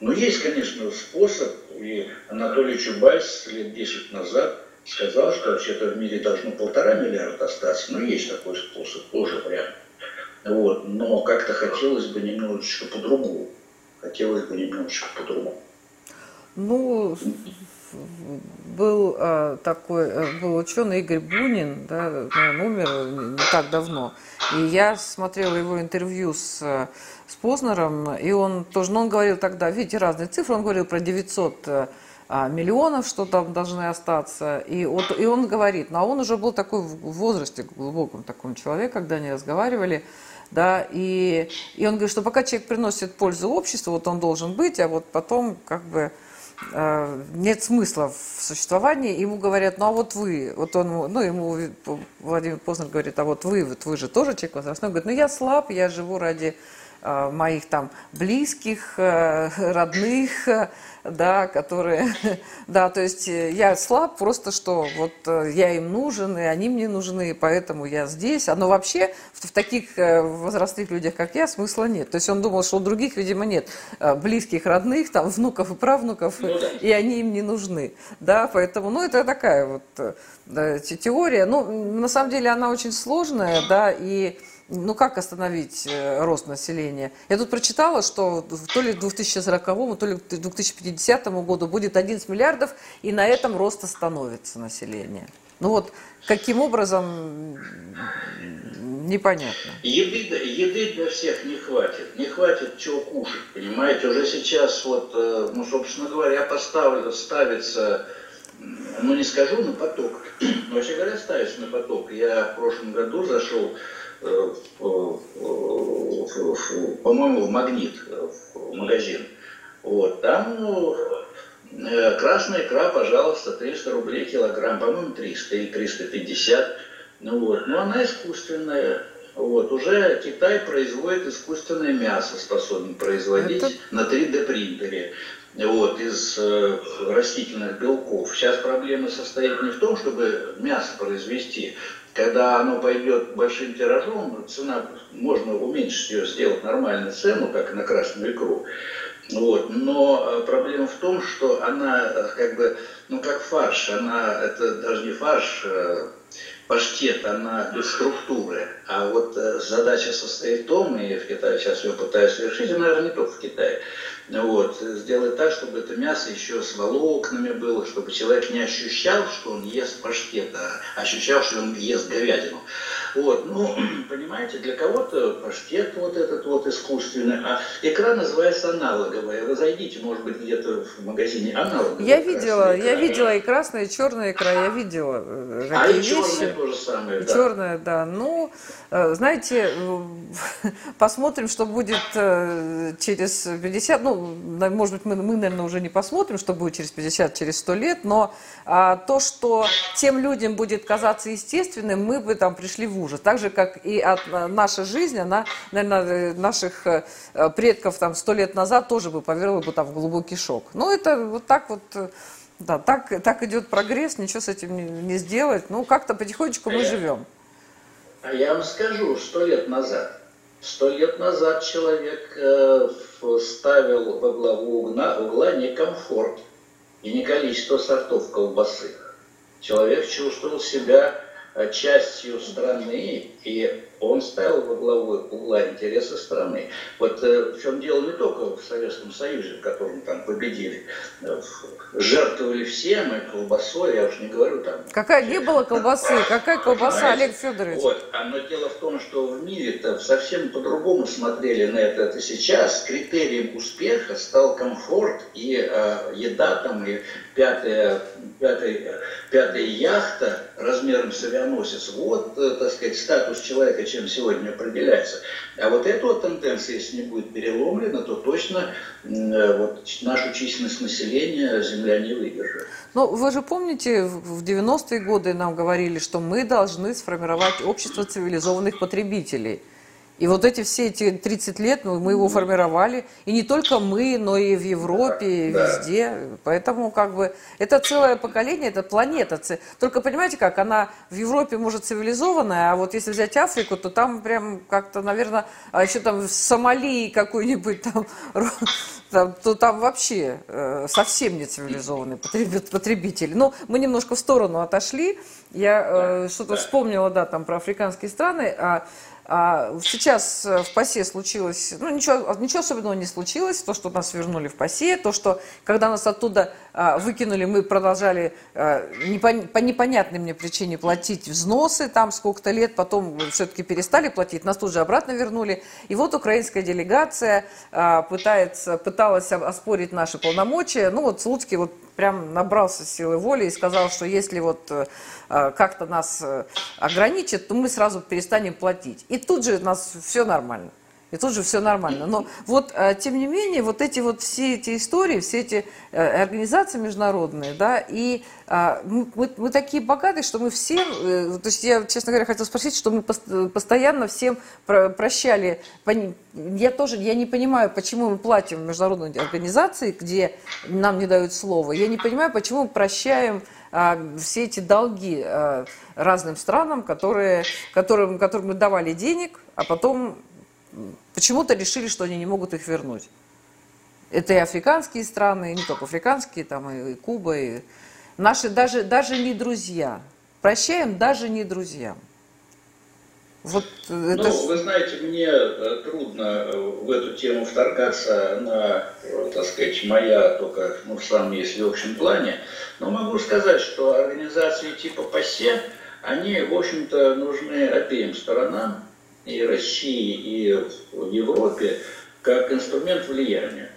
ну есть, конечно, способ, и Анатолий Чубайс лет 10 назад сказал, что вообще-то в мире должно полтора миллиарда остаться. Ну, есть такой способ, тоже вариант. Вот. Но как-то хотелось бы немножечко по-другому. Хотелось бы немножечко по-другому. Ну, был э, такой, э, был ученый Игорь Бунин, да, он умер не так давно. И я смотрела его интервью с, с Познером, и он тоже, ну, он говорил тогда, видите, разные цифры, он говорил про 900 э, а, миллионов, что там должны остаться. И, вот, и он говорит, ну, а он уже был такой в возрасте, глубоком таком человек, когда они разговаривали, да, и, и он говорит, что пока человек приносит пользу обществу, вот он должен быть, а вот потом как бы нет смысла в существовании, ему говорят, ну а вот вы, вот он, ну ему Владимир Познер говорит, а вот вы, вот вы же тоже человек возрастной, он говорит, ну я слаб, я живу ради Э, моих там близких, э, (laughs) родных, э, да, которые, (laughs) да, то есть я слаб просто, что вот я им нужен, и они мне нужны, поэтому я здесь. Но вообще в, в таких возрастных людях, как я, смысла нет. То есть он думал, что у других, видимо, нет близких, родных, там, внуков и правнуков, ну, да. и они им не нужны, да, поэтому, ну, это такая вот да, теория. Ну, на самом деле она очень сложная, да, и ну как остановить э, рост населения? Я тут прочитала, что то ли к 2040, то ли к 2050 году будет 11 миллиардов, и на этом рост остановится население. Ну вот, каким образом, непонятно. Еды, еды для всех не хватит. Не хватит чего кушать, понимаете? Уже сейчас вот, э, ну, собственно говоря, поставлено, ставится, ну, не скажу на поток, (clears throat) вообще говоря, ставится на поток. Я в прошлом году зашел по-моему, в Магнит, в магазин. Вот, там э, красная икра, пожалуйста, 300 рублей килограмм, по-моему, 300 или 350. Ну вот, но она искусственная. Вот, уже Китай производит искусственное мясо, способен производить Это... на 3D принтере вот, из э, растительных белков. Сейчас проблема состоит не в том, чтобы мясо произвести, когда оно пойдет большим тиражом, цена, можно уменьшить ее, сделать нормальную цену, как на красную икру. Вот. Но э, проблема в том, что она э, как бы, ну как фарш, она, это даже не фарш, э, паштет, она без структуры. А вот задача состоит в том, и в Китае сейчас ее пытаются решить, и, наверное, не только в Китае, вот, сделать так, чтобы это мясо еще с волокнами было, чтобы человек не ощущал, что он ест паштет, а ощущал, что он ест говядину. Вот, ну, (clears throat) понимаете, для кого-то паштет вот этот вот искусственный, а икра называется аналоговая. Вы зайдите, может быть, где-то в магазине аналоговая. Я видела, я видела и красная, и черная икра, я видела э, а и черная то же самое, да. Черная, да. Ну, э, знаете, (laughs) посмотрим, что будет э, через 50, ну, может быть, мы, мы, наверное, уже не посмотрим, что будет через 50, через 100 лет, но а, то, что тем людям будет казаться естественным, мы бы там пришли в ужас. Так же, как и от, э, наша жизнь, она, наверное, наших э, предков там сто лет назад тоже бы поверила бы там в глубокий шок. Ну, это вот так вот... Э, да, так, так идет прогресс, ничего с этим не, не сделать. Ну, как-то потихонечку мы живем. А я вам скажу, сто лет назад. Сто лет назад человек э, ставил во главу угла, угла не комфорт и не количество сортов колбасы. Человек чувствовал себя Э, частью страны, и он ставил во главу угла интересы страны. Вот э, в чем дело не только в Советском Союзе, в котором там победили, э, жертвовали всем, и колбасой, я уж не говорю там. Какая не было колбасы, какая колбаса, Олег Федорович? Вот, а но дело в том, что в мире-то совсем по-другому смотрели на это. Это сейчас критерием успеха стал комфорт и э, еда там, и пятая, пятая, пятая яхта размером с авианосец. Вот, э, так сказать, статус человека, чем сегодня определяется. А вот эта вот тенденция, если не будет переломлена, то точно э, вот, нашу численность населения Земля не выдержит. Но вы же помните, в 90-е годы нам говорили, что мы должны сформировать общество цивилизованных потребителей – и вот эти все эти 30 лет ну, мы его формировали, и не только мы, но и в Европе, и везде. Поэтому как бы это целое поколение, это планета. Только понимаете как, она в Европе может цивилизованная, а вот если взять Африку, то там прям как-то, наверное, а еще там в Сомали какой-нибудь там, (laughs) там, то там вообще э, совсем не цивилизованные потребители. Ну, мы немножко в сторону отошли. Я э, что-то вспомнила, да, там про африканские страны. А, сейчас э, в ПАСЕ случилось, ну ничего, ничего особенного не случилось, то, что нас вернули в ПАСЕ, то, что когда нас оттуда а, выкинули, мы продолжали а, по непонятной мне причине платить взносы там сколько-то лет, потом все-таки перестали платить, нас тут же обратно вернули. И вот украинская делегация пытается, пыталась оспорить наши полномочия. Ну вот Слуцкий вот прям набрался силы воли и сказал, что если вот э, как-то нас э, ограничат, то мы сразу перестанем платить. И тут же у нас все нормально. И тут же все нормально. Но вот, э, тем не менее, вот эти вот все эти истории, все эти организации международные, да, и мы, мы такие богатые, что мы все, то есть я, честно говоря, хотела спросить, что мы постоянно всем прощали. Я тоже, я не понимаю, почему мы платим в международные организации, где нам не дают слова. Я не понимаю, почему мы прощаем а, все эти долги а, разным странам, которые, которым, которым мы давали денег, а потом почему-то решили, что они не могут их вернуть. Это и африканские страны, и не только африканские, там и, и Куба, и наши даже, даже не друзья. Прощаем даже не друзьям. Вот э, это... Ну, вы знаете, мне э, трудно э, в эту тему вторгаться, она, так сказать, моя только, ну, в самом, если в общем плане. Но могу сказать, что организации типа ПАСЕ, они, в общем-то, нужны обеим сторонам, и России, и в Европе, как инструмент влияния.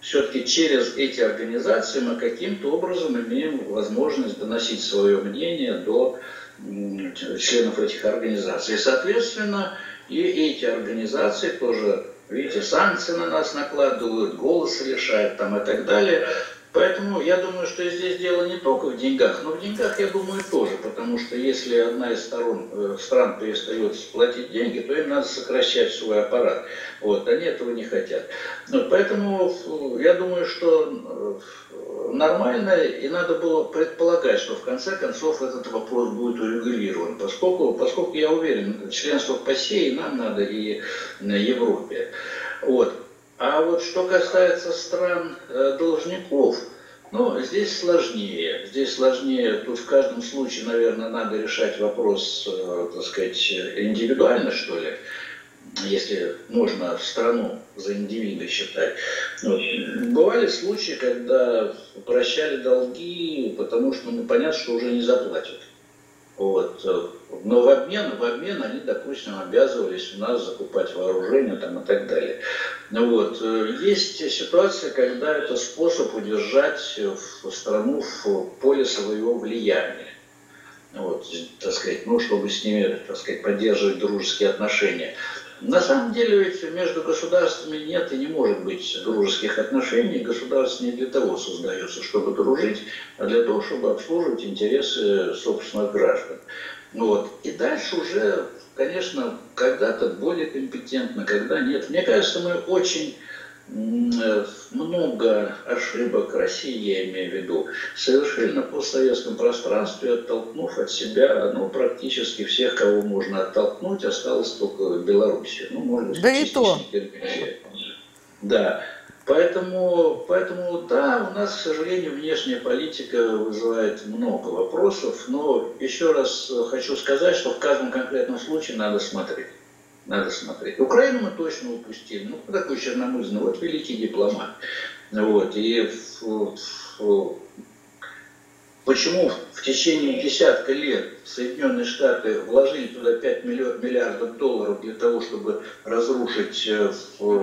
Все-таки через эти организации мы каким-то образом имеем возможность доносить свое мнение до членов этих организаций. И, соответственно, и эти организации тоже, видите, санкции на нас накладывают, голоса лишают там и так далее. Поэтому я думаю, что здесь дело не только в деньгах, но в деньгах, я думаю, тоже, потому что если одна из сторон, э, стран перестает платить деньги, то им надо сокращать свой аппарат. Вот, они этого не хотят. Вот, поэтому я думаю, что нормальное, и надо было предполагать, что в конце концов этот вопрос будет урегулирован, поскольку, поскольку я уверен, членство в ПАСЕ и нам надо, и Европе. Вот. А вот что касается стран э, должников, ну, здесь сложнее. Здесь сложнее. Тут в каждом случае, наверное, надо решать вопрос, э, так сказать, индивидуально, что ли если можно страну за индивида считать. Вот. Бывали случаи, когда прощали долги, потому что ну, понятно, что уже не заплатят. Вот. Но в обмен, в обмен они, допустим, обязывались у нас закупать вооружение там, и так далее. Ну, вот. Есть ситуация, когда это способ удержать страну в поле своего влияния. Вот, так сказать, ну, чтобы с ними, так сказать, поддерживать дружеские отношения. На самом деле ведь между государствами нет и не может быть дружеских отношений. Государство не для того создается, чтобы дружить, а для того, чтобы обслуживать интересы собственных граждан. Вот. И дальше уже, конечно, когда-то более компетентно, когда нет. Мне кажется, мы очень Э, много ошибок России, я имею в виду, совершили на постсоветском пространстве, оттолкнув от себя ну, практически всех, кого можно оттолкнуть, осталось только Белоруссия. Ну, может быть, да и то. Да. Поэтому, поэтому, да, у нас, к сожалению, внешняя политика вызывает много вопросов, но еще раз хочу сказать, что в каждом конкретном случае надо смотреть надо смотреть. Украину мы точно упустили. Ну, такой черномырзный, вот великий дипломат. Вот, и почему в течение десятка лет Соединенные Штаты вложили туда 5 миллиардов долларов для того, чтобы разрушить э,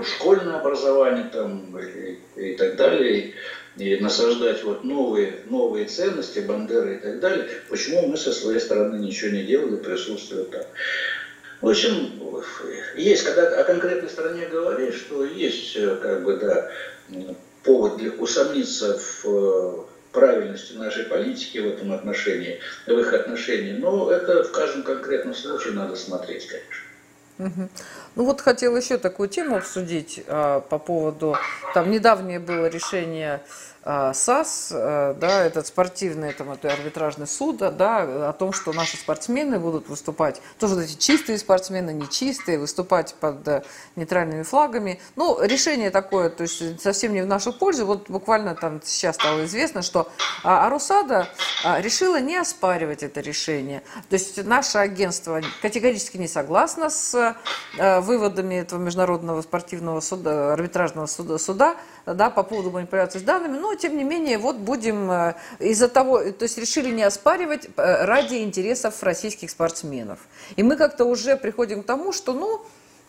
школьное образование там, и, и так далее, и, насаждать вот новые, новые ценности, бандеры и так далее, почему мы со своей стороны ничего не делали, присутствуя там. В общем, есть, когда о конкретной стране говоришь, что есть, э, как бы, да, повод для усомниться в э, правильности нашей политики в этом отношении, в их отношении, но это в каждом конкретном случае надо смотреть, конечно. Угу. Ну вот хотел еще такую тему обсудить а, по поводу, там недавнее было решение а, САС, а, да, этот спортивный там, это арбитражный суд, да, о том, что наши спортсмены будут выступать, тоже вот эти чистые спортсмены, нечистые, выступать под э, нейтральными флагами. Ну, решение такое, то есть совсем не в нашу пользу. Вот буквально там сейчас стало известно, что Арусада решила не оспаривать это решение. То есть наше агентство категорически не согласно с э, выводами этого международного спортивного суда, арбитражного суда, суда да, по поводу манипуляции с данными, но тем не менее вот будем э, из-за того, то есть решили не оспаривать э, ради интересов российских спортсменов. И мы как-то уже приходим к тому, что ну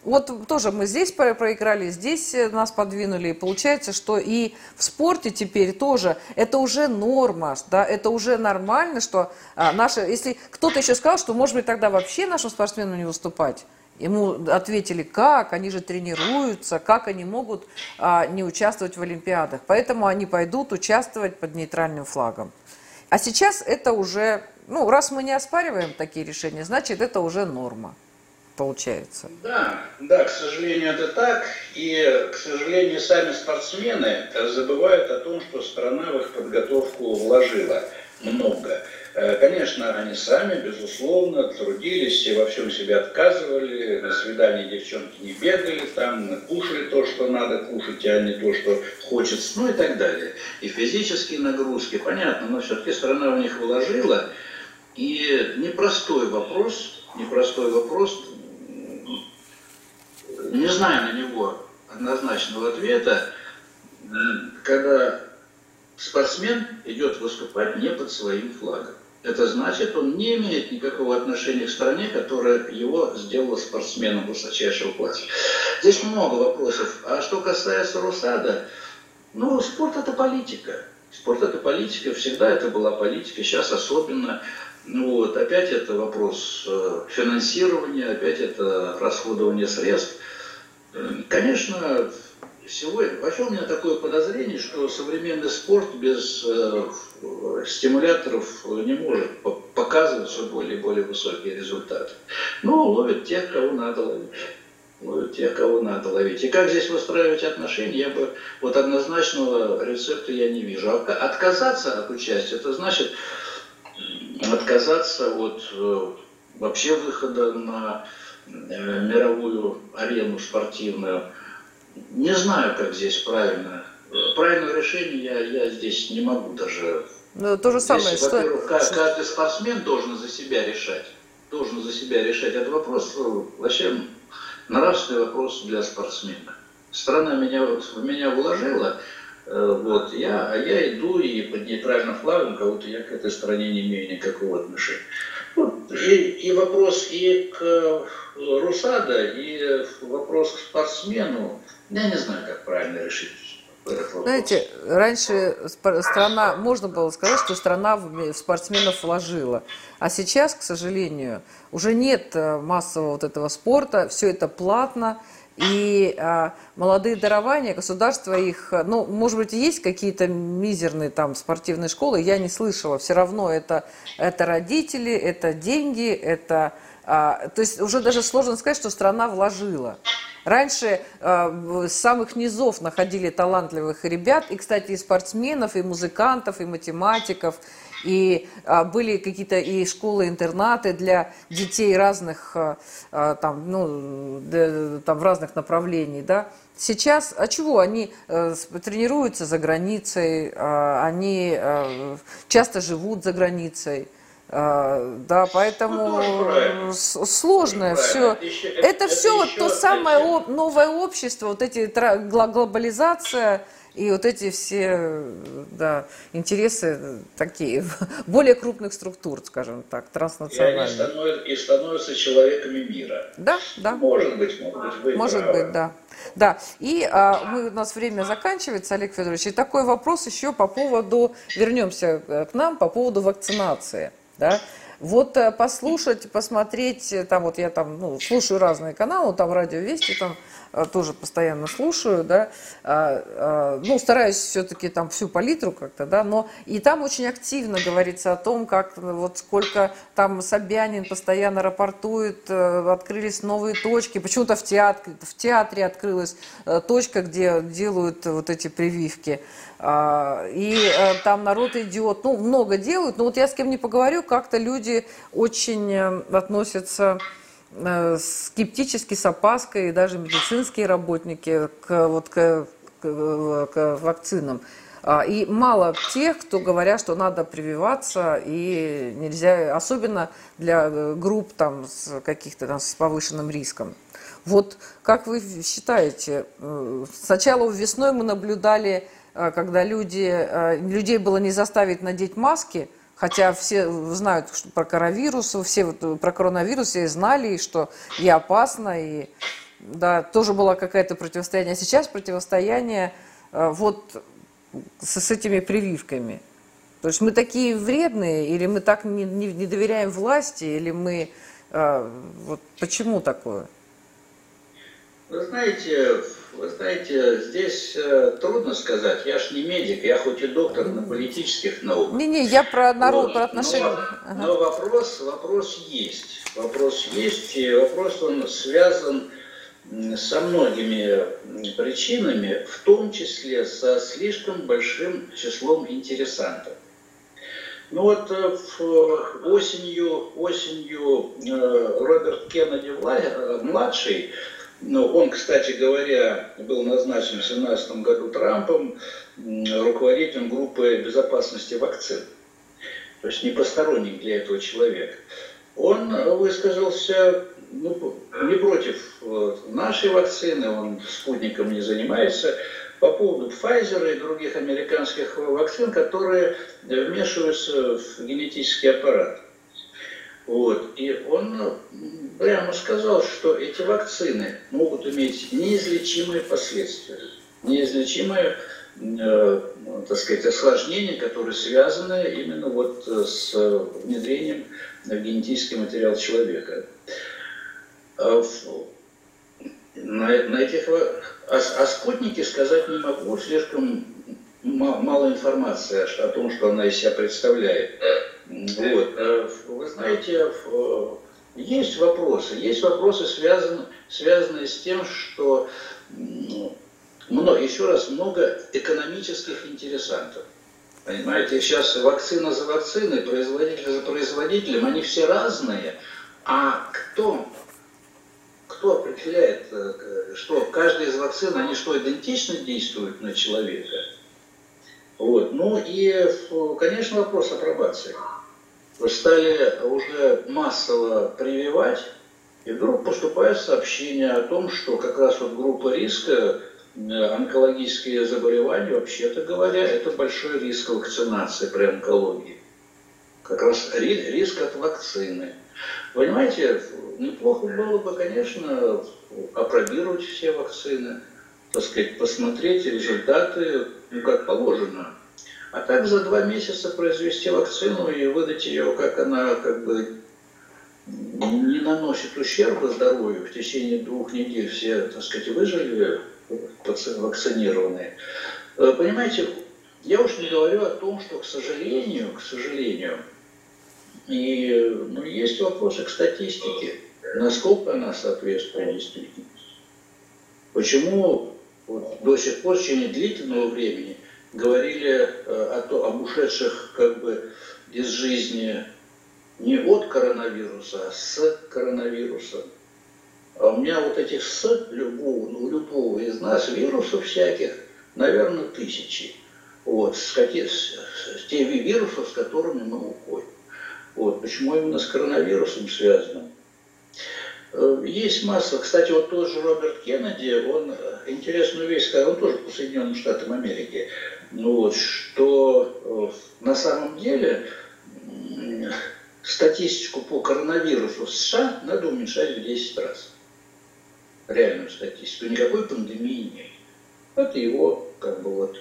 вот тоже мы здесь проиграли, здесь э, нас подвинули. И получается, что и в спорте теперь тоже это уже норма, да, это уже нормально, что а, наши, если кто-то еще сказал, что может быть тогда вообще нашим спортсменам не выступать. Ему ответили, как, они же тренируются, как они могут а, не участвовать в Олимпиадах. Поэтому они пойдут участвовать под нейтральным флагом. А сейчас это уже, ну, раз мы не оспариваем такие решения, значит, это уже норма получается. Да, да, к сожалению, это так. И, к сожалению, сами спортсмены забывают о том, что страна в их подготовку вложила много. Э, конечно, они сами, безусловно, трудились и во всем себе отказывали, на свидание девчонки не бегали, там кушали то, что надо кушать, а не то, что хочется, ну и так далее. И физические нагрузки, понятно, но все-таки страна в них вложила. И непростой вопрос, непростой вопрос, не знаю на него однозначного ответа, когда спортсмен идет выступать не под своим флагом это значит, он не имеет никакого отношения к стране, которая его сделала спортсменом высочайшего класса. Здесь много вопросов. А что касается Русада, ну, спорт это политика. Спорт это политика, всегда это была политика, сейчас особенно. Ну вот, опять это вопрос э, финансирования, опять это расходование средств. Конечно, Сегодня, вообще у меня такое подозрение, что современный спорт без э, стимуляторов не может показывать все более и более высокие результаты. Но ловит тех, кого надо ловить. ну, тех, кого надо ловить. И как здесь выстраивать отношения, я бы вот однозначного рецепта я не вижу. А отказаться от участия, это значит отказаться от э, вообще выхода на э, мировую арену спортивную. Не знаю, как здесь правильно. Правильного решения я, я здесь не могу даже. Ну, то же самое, здесь, что... Во-первых, каждый спортсмен должен за себя решать. Должен за себя решать. Это вопрос э, вообще нравственный вопрос для спортсмена. Страна меня, вот, в меня вложила, э, вот, я, а я иду и под нейтральным флагом, кого-то я к этой стране не имею никакого отношения. И, и вопрос и к э, Русада, и вопрос к спортсмену, я не знаю, как правильно решить. Знаете, раньше страна, можно было сказать, что страна в спортсменов вложила. А сейчас, к сожалению, уже нет э, массового вот этого спорта, все это платно. И а, молодые дарования, государство их, э, ну, может быть, есть какие-то мизерные там спортивные школы, я не слышала. Все равно это, это родители, это деньги, это... А, то есть уже даже сложно сказать, что страна вложила. Раньше э, с самых низов находили талантливых ребят, и, кстати, и спортсменов, и музыкантов, и математиков, и а, были какие-то и школы-интернаты для детей разных, а, а, там, ну, там, в разных направлений, да. Сейчас, а чего? Они э, тренируются за границей, э, они э, часто живут за границей. А, да, поэтому ну, сложно все. Это, еще, это, это все вот то самое об, новое общество, вот эти глобализация и вот эти все да, интересы такие, (laughs) более крупных структур, скажем так, транснациональных. И они становятся, и становятся человеками мира. Да, да. Может быть, может быть. Может правы. быть, да. Да, и а, мы, у нас время заканчивается, Олег Федорович, и такой вопрос еще по поводу, вернемся э, к нам, по поводу вакцинации. Да? Вот э, послушать, посмотреть, э, там вот я там, ну, слушаю разные каналы, там радио Вести, там тоже постоянно слушаю, да, а, а, ну, стараюсь все-таки там всю палитру как-то, да, но и там очень активно говорится о том, как вот сколько там Собянин постоянно рапортует, открылись новые точки, почему-то в театре, в театре открылась точка, где делают вот эти прививки. А, и э, там народ идет, ну, много делают, но вот я с кем не поговорю, как-то люди очень э, относятся э, скептически, с опаской, даже медицинские работники к, вот, к, к, к вакцинам. А, и мало тех, кто говорят, что надо прививаться и нельзя, особенно для групп там с каких-то там с повышенным риском. Вот как вы считаете, сначала весной мы наблюдали Э, когда люди, э, людей было не заставить надеть маски, хотя все знают про коронавирус, все про коронавирус все знали, что и опасно, и да, тоже было какое-то противостояние. А сейчас противостояние э, вот с, с этими прививками. То есть мы такие вредные, или мы так не, не, не доверяем власти, или мы... Вот почему такое? Вы знаете, вы знаете, здесь э, трудно сказать. Я ж не медик, я хоть и доктор на политических науках. Не-не, я про народ, вот. про отношения. Но, ага. но вопрос, вопрос есть. Вопрос есть, и вопрос он связан со многими причинами, в том числе со слишком большим числом интересантов. Ну вот э, осенью, осенью э, Роберт Кеннеди младший ну, он, кстати говоря, был назначен в 2017 году Трампом руководителем группы безопасности вакцин. То есть не посторонник для этого человека. Он высказался ну, не против нашей вакцины, он спутником не занимается, по поводу Pfizer и других американских вакцин, которые вмешиваются в генетический аппарат. Вот. И он прямо сказал, что эти вакцины могут иметь неизлечимые последствия, неизлечимые, э, так сказать, осложнения, которые связаны именно вот с внедрением в генетический материал человека. А на, на этих, о, о спутнике сказать не могу, слишком мало информации о том, что она из себя представляет. Вот. Э, вы знаете, есть вопросы. Есть вопросы, связанные, связанные с тем, что много, еще раз, много экономических интересантов. Понимаете, сейчас вакцина за вакциной, производитель за производителем, они все разные. А кто, кто определяет, э, что каждая из вакцин, они что, идентично действуют на человека? Вот. Ну и, конечно, вопрос апробации. Стали уже массово прививать, и вдруг поступает сообщение о том, что как раз вот группа риска онкологические заболевания, вообще-то говоря, это большой риск вакцинации при онкологии. Как раз риск от вакцины. Понимаете, неплохо было бы, конечно, опробировать все вакцины, так сказать, посмотреть результаты, ну, как положено. А так за два месяца произвести вакцину и выдать ее, как она как бы не наносит ущерба здоровью, в течение двух недель все, так сказать, выжили, вакцинированные. Э, понимаете, я уж не говорю о том, что, к сожалению, к сожалению, и ну, есть вопросы к статистике, насколько она соответствует действительности. Почему вот, до сих пор в течение длительного времени говорили э, о то, об ушедших как бы из жизни не от коронавируса, а с коронавирусом. А у меня вот этих с любого, ну, любого из нас вирусов всяких, наверное, тысячи. Вот, с, каких, с, с теми вирусов, с которыми мы уходим. Вот, почему именно с коронавирусом связано? Э, есть масса, кстати, вот тот же Роберт Кеннеди, он э, интересную вещь сказал, он тоже по Соединенным Штатам Америки, вот, что э, на самом деле статистику по коронавирусу в США надо уменьшать в 10 раз реальную статистику, никакой пандемии нет. Это его, как бы вот,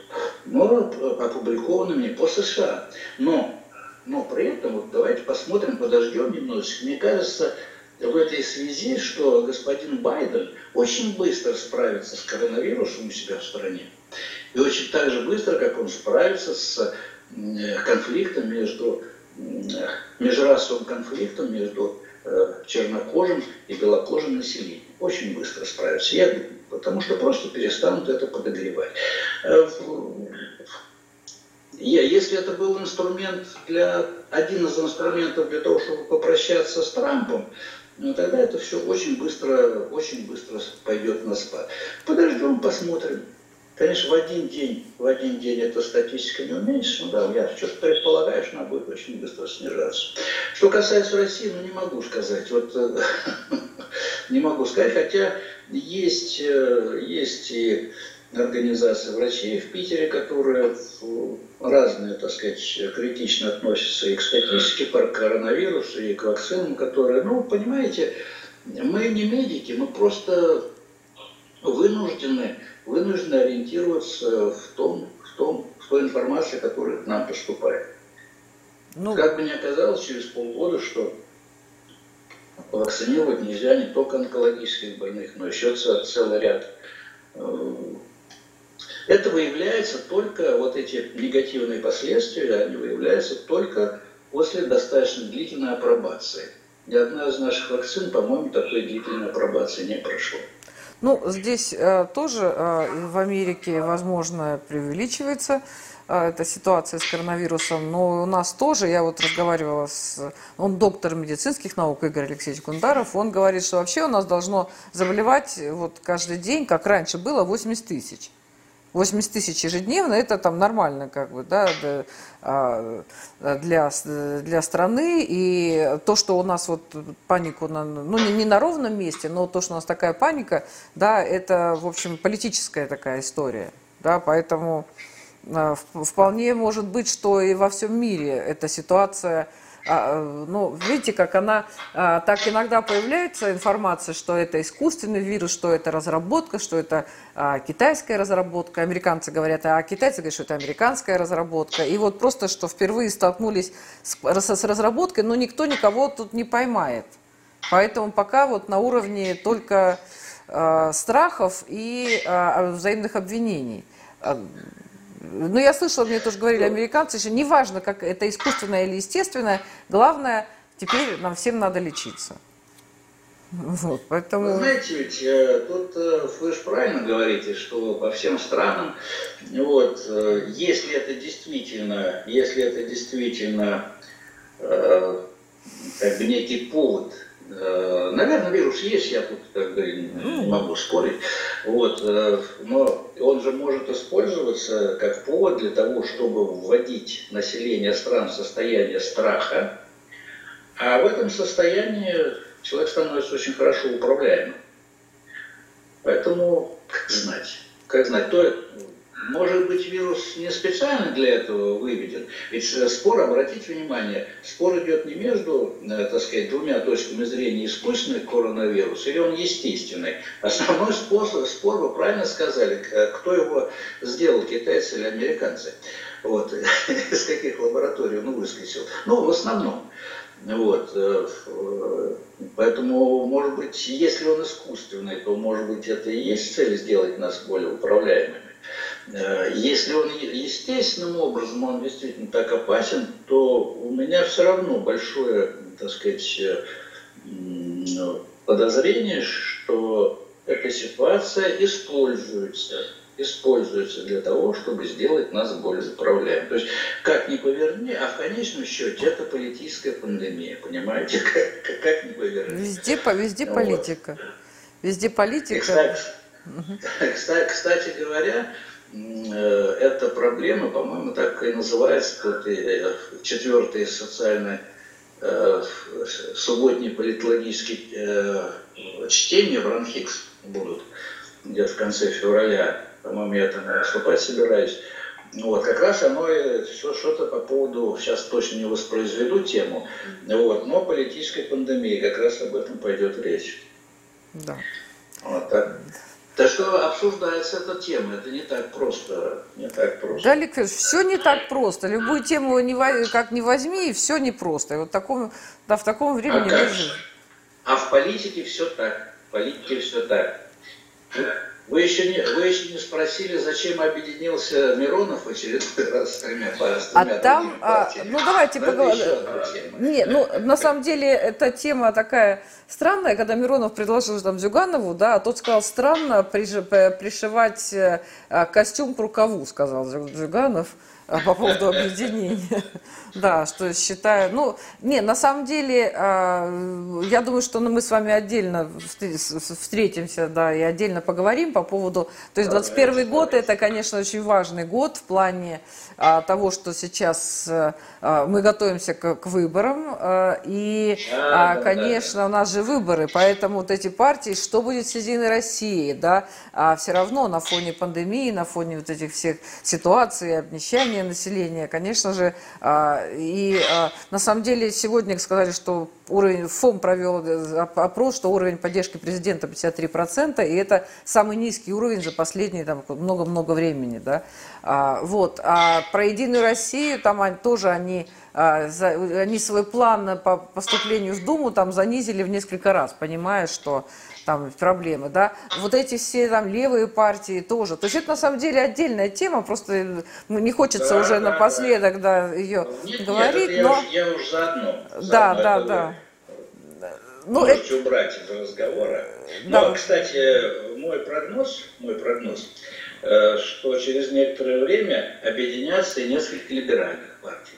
но опубликовано мне по США. Но, но при этом, вот давайте посмотрим, подождем немножечко. Мне кажется, в этой связи, что господин Байден очень быстро справится с коронавирусом у себя в стране. И очень так же быстро, как он справится с конфликтом между, межрасовым конфликтом между э, чернокожим и белокожим населением очень быстро справятся. Я, потому что просто перестанут это подогревать. Э, если это был инструмент для, один из инструментов для того, чтобы попрощаться с Трампом, ну, тогда это все очень быстро, очень быстро пойдет на спад. Подождем, посмотрим. Конечно, в один день, в один день эта статистика не уменьшится, но да, я что-то предполагаю, что она будет очень быстро снижаться. Что касается России, ну не могу сказать. Вот э, (laughs) не могу сказать, хотя есть, э, есть и организации врачей в Питере, которые разные, так сказать, критично относятся и к статистике по коронавирусу, и к вакцинам, которые, ну, понимаете, мы не медики, мы просто вынуждены, вынуждены ориентироваться в том, в том, в той информации, которая к нам поступает. Ну, как бы ни оказалось через полгода, что вакцинировать нельзя не только онкологических больных, но еще целый ряд. Э, это выявляется только, вот эти негативные последствия, они выявляются только после достаточно длительной апробации. Ни одна из наших вакцин, по-моему, такой длительной апробации не прошла. Ну, здесь э, тоже э, в Америке, возможно, преувеличивается э, эта ситуация с коронавирусом, но у нас тоже, я вот разговаривала с, он доктор медицинских наук Игорь Алексеевич Гундаров, он говорит, что вообще у нас должно заболевать вот каждый день, как раньше было, 80 тысяч. 80 тысяч ежедневно, это там нормально как бы, да, а, для, для страны. И то, что у нас вот панику, на, ну не, не на ровном месте, но то, что у нас такая паника, да, это, в общем, политическая такая история. Да, поэтому а, вполне может быть, что и во всем мире эта ситуация ну, видите, как она а, так иногда появляется информация, что это искусственный вирус, что это разработка, что это а, китайская разработка. Американцы говорят, а китайцы говорят, что это американская разработка. И вот просто, что впервые столкнулись с, с разработкой, но никто никого тут не поймает. Поэтому пока вот на уровне только э, страхов и э, взаимных обвинений. Ну, я слышала, мне тоже говорили американцы, что неважно, как это искусственное или естественное, главное, теперь нам всем надо лечиться. Вот, поэтому... Вы знаете, ведь э, тут э, вы же правильно говорите, что по всем странам, вот, э, если это действительно, если это действительно как бы некий повод Наверное, вирус есть, я тут как бы не могу спорить. Вот, но он же может использоваться как повод для того, чтобы вводить население стран в состояние страха. А в этом состоянии человек становится очень хорошо управляемым. Поэтому, как знать, как знать, то, может быть, вирус не специально для этого выведен. Ведь спор, обратите внимание, спор идет не между, э, так сказать, двумя точками зрения искусственный коронавирус или он естественный. Основной способ, спор, вы правильно сказали, кто его сделал, китайцы или американцы. Вот, (laughs) из каких лабораторий он выскочил. Ну, в основном. Вот. Э, поэтому, может быть, если он искусственный, то, может быть, это и есть цель сделать нас более управляемыми. Э, если он естественным образом, он действительно так опасен, то у меня все равно большое, так сказать, э, подозрение, что эта ситуация используется используется для того, чтобы сделать нас более заправляемыми. То есть, как ни поверни, а в конечном счете это политическая пандемия, понимаете? (laughs) Как, как, ни поверни. Везде, везде вот. политика. Везде политика. кстати, кстати, кстати говоря, эта проблема, по-моему, так и называется, э, четвертый социальный э, субботний политологический чтение в Ранхикс будут где-то в конце февраля по-моему, я там выступать собираюсь. Ну вот, как раз оно что-то по поводу, сейчас точно не воспроизведу тему, вот, но политической пандемии, как раз об этом пойдет речь. Да. Вот так. Так что обсуждается эта тема, это не так просто, не так просто. Да, Олег все не так просто. Любую тему не, как не возьми, и все непросто. И вот таком, да, в таком времени а, а в политике все так, в политике все так. Вы еще, не, вы еще не спросили, зачем объединился Миронов в очередной раз с тремя, с а там, а, ну давайте поговорим. Не, ну на самом деле эта тема такая странная, когда Миронов предложил там Зюганову, да, а тот сказал, странно пришивать э, костюм к рукаву, сказал Зюганов. А, по поводу объединения. (laughs) Да, что считаю. Ну, не, на самом деле, а, я думаю, что ну, мы с вами отдельно встретимся, да, и отдельно поговорим по поводу. То есть 21 год это, конечно, очень важный год в плане а, того, что сейчас мы готовимся к выборам. И, конечно, у нас же выборы, поэтому вот эти партии, что будет с Единой Россией, да, все равно на фоне пандемии, на фоне вот этих всех ситуаций, обнищания населения, конечно же. А, и а, на самом деле сегодня сказали, что уровень, ФОМ провел э, опрос, что уровень поддержки президента 53%, и это самый низкий уровень за последние много-много времени. Да? А, вот. А про Единую Россию там тоже они они свой план по поступлению в Думу там занизили в несколько раз, понимая, что там проблемы, да, вот эти все там левые партии тоже. То есть это на самом деле отдельная тема, просто не хочется да, уже да, напоследок да. Да, ее нет, говорить, нет, но... Я, я уж заодно. Да, да, да. Ну, Можете это... убрать из разговора. Да. Но, кстати, мой прогноз, мой прогноз, э, что через некоторое время объединятся и несколько либеральных партий.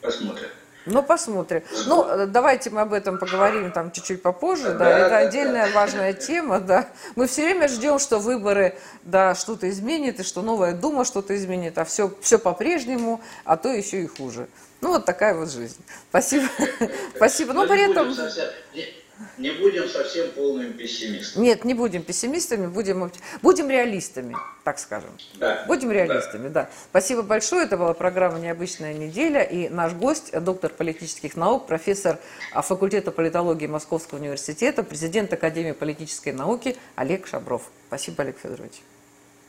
Посмотрим. Ну, посмотрим. Ну, э, давайте мы об этом поговорим там чуть-чуть попозже, да, это отдельная важная тема, да. Мы все время ждем, что выборы, да, что-то изменит, и что новая Дума что-то изменит, а все, все по-прежнему, а то еще и хуже. Ну, вот такая вот жизнь. Спасибо. (laughs) Спасибо. Но при этом... Не будем совсем полными пессимистами. Нет, не будем пессимистами, будем, будем реалистами, так скажем. Да. Будем реалистами, да. да. Спасибо большое. Это была программа «Необычная неделя». И наш гость, доктор политических наук, профессор факультета политологии Московского университета, президент Академии политической науки Олег Шабров. Спасибо, Олег Федорович.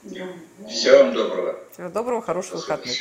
Всего вам доброго. Всего доброго, хороших выходных.